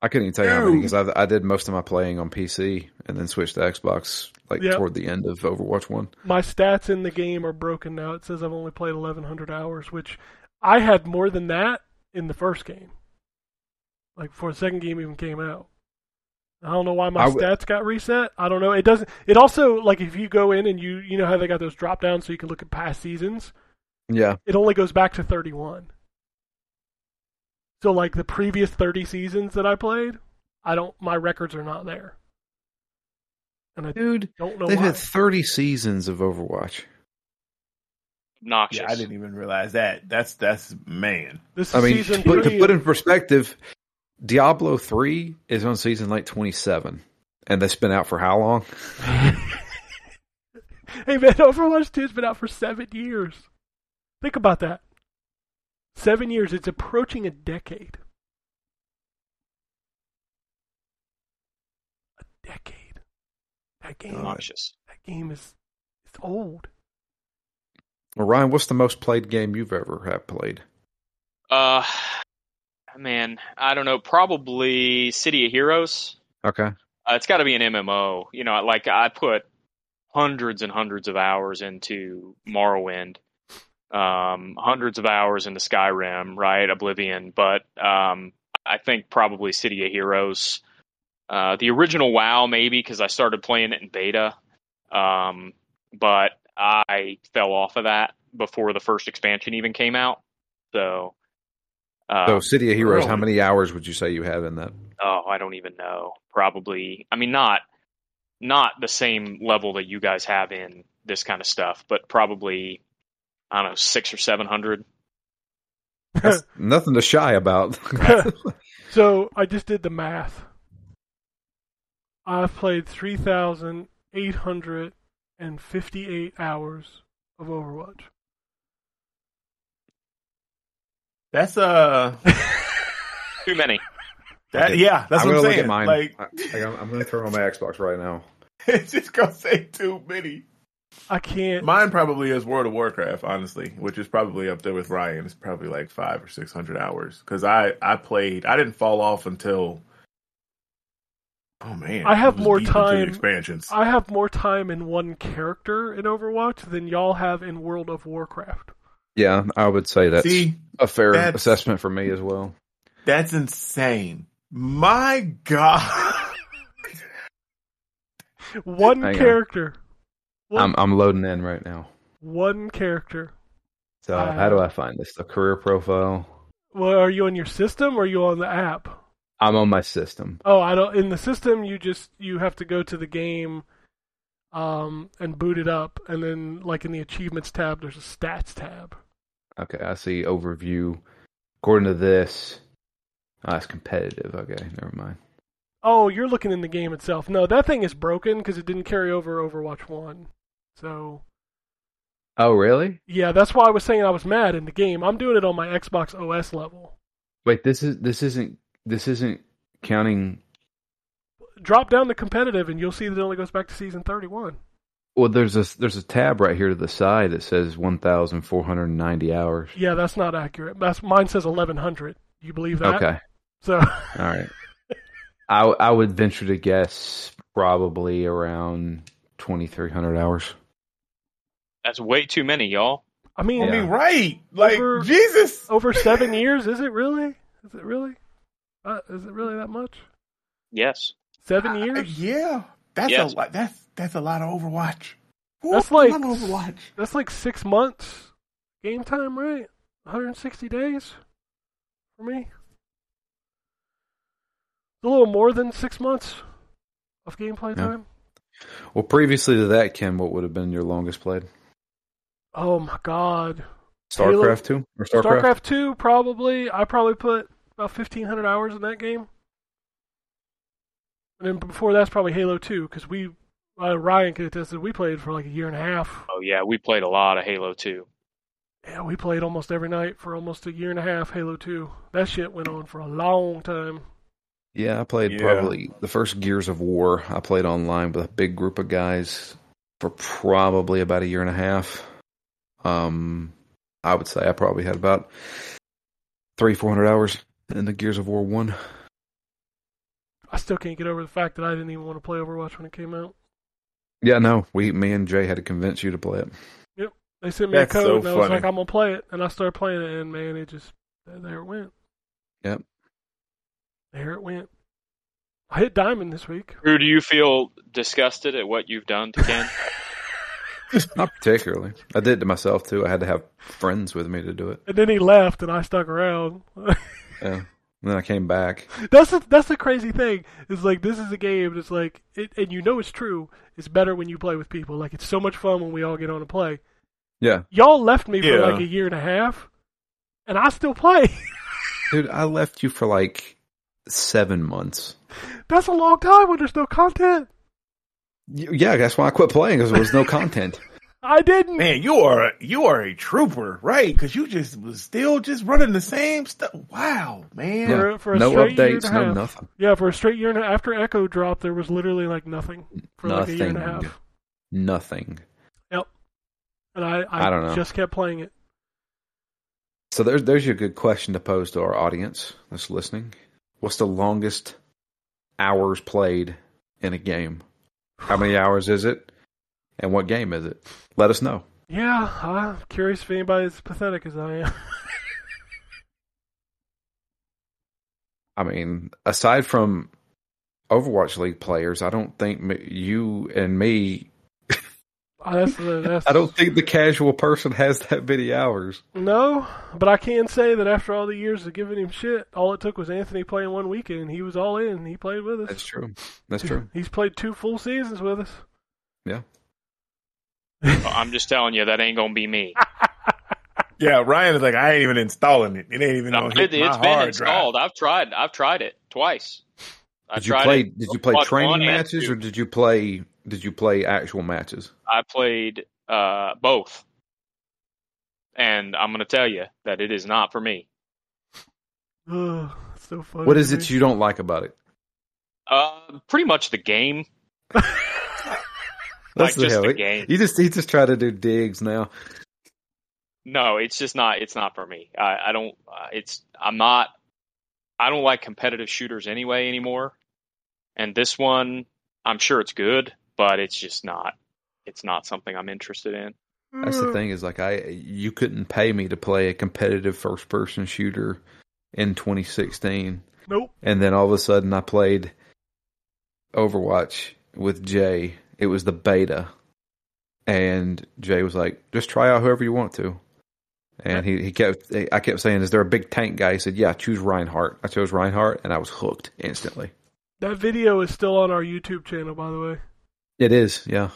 I couldn't even tell you how many because I I did most of my playing on PC and then switched to Xbox like Yep. toward the end of Overwatch One. My stats in the game are broken now. It says I've only played 1100 hours, which I had more than that in the first game. Like before the second game even came out. I don't know why my w- stats got reset. I don't know. It doesn't. It also like if you go in and you you know how they got those drop downs so you can look at past seasons. Yeah, It only goes back to 31. So like the previous 30 seasons that I played, I don't. My records are not there. And I dude, don't know they've why. had thirty seasons of Overwatch. Obnoxious. Yeah, I didn't even realize that. That's that's man. This is I mean, season to put, to put in perspective, Diablo three is on season like twenty seven, and that's been out for how long? Hey man, Overwatch 2's been out for seven years. Think about that. Seven years. It's approaching a decade. A decade. That game. Obnoxious. That game is. It's old. Well, Ryan, what's the most played game you've ever have played? Uh, man, I don't know. Probably City of Heroes. Okay, Uh, it's got to be an MMO. You know, like I put hundreds and hundreds of hours into Morrowind, um, hundreds of hours into Skyrim, right? Oblivion, but um, I think probably City of Heroes. Uh, the original WoW, maybe because I started playing it in beta, um, but I fell off of that before the first expansion even came out. So, uh, so City of Heroes, how many hours would you say you have in that? oh, I don't even know. Probably, I mean, not not the same level that you guys have in this kind of stuff, but probably I don't know six or seven hundred. That's nothing to shy about. so I just did the math. I've played 3,858 hours of Overwatch. That's uh Too many. that Okay. yeah, that's I'm what I'm gonna look saying. at mine. Like I, am going to turn on my Xbox right now. it's just gonna say too many. I can't. Mine probably is World of Warcraft, honestly, which is probably up there with Ryan. It's probably like five or six hundred hours because I I played. I didn't fall off until. Oh man, I have more deep into the time- expansions. I have more time in one character in Overwatch than y'all have in World of Warcraft. Yeah, I would say that's See, a fair that's- assessment for me as well. that's insane. My God. One Hang on. One, I'm I'm loading in right now. one character. So Uh, how do I find this? The career profile. Well, are you on your system or are you on the app? I'm on my system. Oh, I don't. In the system, you just you have to go to the game, um, and boot it up, and then like in the achievements tab, there's a stats tab. Okay, I see overview. According to this, ah, it's competitive. Okay, never mind. Oh, you're looking in the game itself. No, that thing is broken because it didn't carry over Overwatch One. So Oh, really? yeah, that's why I was saying I was mad in the game. I'm doing it on my Xbox OS level. Wait, this is this isn't this isn't counting. Drop down to competitive, and you'll see that it only goes back to season 31. Well, there's a there's a tab right here to the side that says 1,490 hours. Yeah, that's not accurate. That's mine says 1100. You believe that? Okay, So all right. I I would venture to guess probably around 2,300 hours. That's way too many, y'all. I mean, I Yeah. mean, right? Like Over- Jesus. over seven years, is it really? Is it really? Uh, is it really that much? Yes. Seven Uh, years? yeah, that's Yes. a lot. That's that's a lot of Overwatch. That's like- Overwatch. That's like six months game time, right? 160 days for me. A little more than six months of gameplay Yeah. time. Well, previously to that, Ken, what would have been your longest played? Oh my god. StarCraft two or StarCraft? StarCraft two probably. I probably put about fifteen hundred hours in that game. And then before that's probably Halo two because we uh, Ryan could attest that we played for like a year and a half. Oh yeah, we played a lot of Halo 2. Yeah, we played almost every night for almost a year and a half. Halo two. That shit went on for a long time. Yeah, I played Yeah. probably the first Gears of War. I played online with a big group of guys for probably about a year and a half. Um, I would say I probably had about three, four hundred hours in the Gears of War one. I still can't get over the fact that I didn't even want to play Overwatch when it came out. Yeah, no, we, me and Jay had to convince you to play it. Yep, they sent me That's a code, so and I was funny. like, "I'm gonna play it," and I started playing it, and man, it just there it went. Yep. There it went. I hit diamond this week. Drew, do you feel disgusted at what you've done to Ken? Not particularly. I did it to myself too. I had to have friends with me to do it. And then he left, and I stuck around. Yeah. And then I came back. that's the, that's the crazy thing. It's like this is a game. It's like, it, and you know it's true. It's better when you play with people. Like it's so much fun when we all get on and play. Yeah, Y'all left me for like a year and a half, and I still play. dude, I left you for like seven months. that's a long time when there's no content. Y- Yeah, that's why I quit playing because there was no content. I didn't. Man, you are you are a trooper, right? Because you just was still just running the same stuff. Wow, man. For- Yeah. for a no straight year and updates, a no half. nothing. Yeah, for a straight year and a after Echo dropped, there was literally like nothing for like a year and a half. Nothing. Yep. And I, I, I don't know. just kept playing it. So there's there's your good question to pose to our audience that's listening. What's the longest hours played in a game? How many hours is it? And what game is it? Let us know. Yeah, I'm curious if anybody's as pathetic as I am. I mean, aside from Overwatch League players, I don't think you and me. Uh, that's, the- that's, I don't think the casual person has that many hours. No, but I can say that after all the years of giving him shit, all it took was Anthony playing one weekend. He was all in. He played with us. That's true. That's true. He's played two full seasons with us. Yeah. I'm just telling you, that ain't gonna be me. Yeah, Ryan is like, I ain't even installing it. It ain't even No, on it, my has been installed. drive. I've tried. I've tried it twice. I Did you tried play? it. Did you play training matches, or did you play? Did you play actual matches? I played uh, both, and I'm gonna tell you that it is not for me. Ugh, so funny. What to is it you don't like about it? Uh, pretty much the game. That's like just hell. the game. You just he just try to do digs now. No, it's just not. It's not for me. I, I don't. Uh, it's. I'm not. I don't like competitive shooters anyway anymore. And this one, I'm sure it's good, but it's just not. It's not something I'm interested in. That's the thing is like I you couldn't pay me to play a competitive first person shooter in 2016, Nope. and then all of a sudden I played Overwatch with Jay. It was the beta, and Jay was like, "Just try out whoever you want to." And he, he kept I kept saying, "Is there a big tank guy?" He said, "Yeah, choose Reinhardt." I chose Reinhardt, and I was hooked instantly. That video is still on our YouTube channel, by the way. It is, yeah.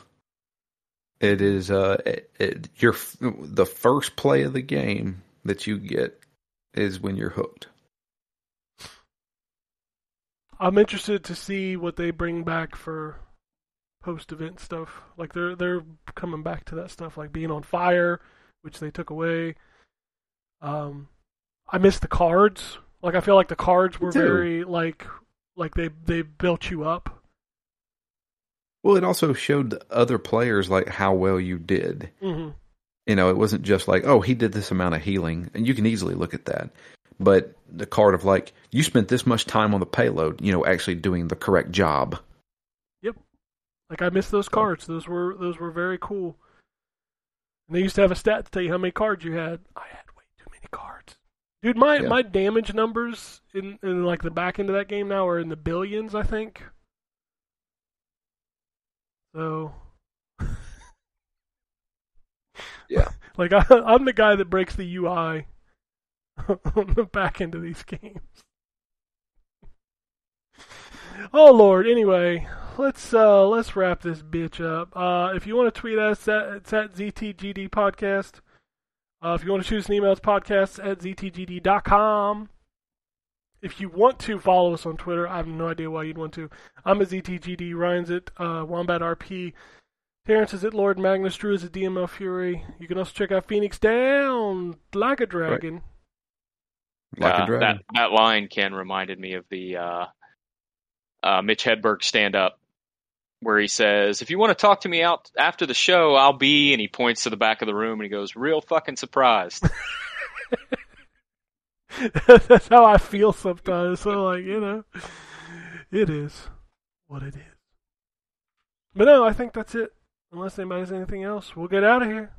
It is. Uh, it, it, your the first play of the game that you get is when you're hooked. I'm interested to see what they bring back for post event stuff. Like they're they're coming back to that stuff, like being on fire, which they took away. Um, I miss the cards. Like I feel like the cards were very like like they they built you up. Well, it also showed the other players like how well you did. hmm You know, it wasn't just like, oh, he did this amount of healing, and you can easily look at that. But the card of like, you spent this much time on the payload, you know, actually doing the correct job. Yep. Like I missed those cards. Those were those were very cool. And they used to have a stat to tell you how many cards you had. I had way too many cards. Dude, my Yeah. my damage numbers in, in like the back end of that game now are in the billions, I think. So Yeah. like I, I'm the guy that breaks the UI on the back end of these games. Oh Lord. Anyway, let's uh let's wrap this bitch up. Uh, if you want to tweet us, at, it's at ZTGD Podcast. Uh, if you want to shoot us an email, it's podcast at ztgd.com. If you want to follow us on Twitter, I have no idea why you'd want to. I'm at ZTGD, Ryan's at uh, Wombat RP, Terrence is at Lord Magnus, Drew is at DML Fury. You can also check out Phoenix Down, Like a Dragon. Like Uh, a dragon. That that line Ken reminded me of the uh, uh, Mitch Hedberg stand up where he says, "If you want to talk to me out after the show, I'll be." And he points to the back of the room and he goes, "Real fucking surprised." That's how I feel sometimes. So, like, you know, it is what it is. But no, I think that's it. Unless anybody has anything else, we'll get out of here.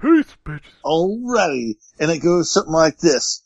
Peace, bitches. Alrighty. And it goes something like this.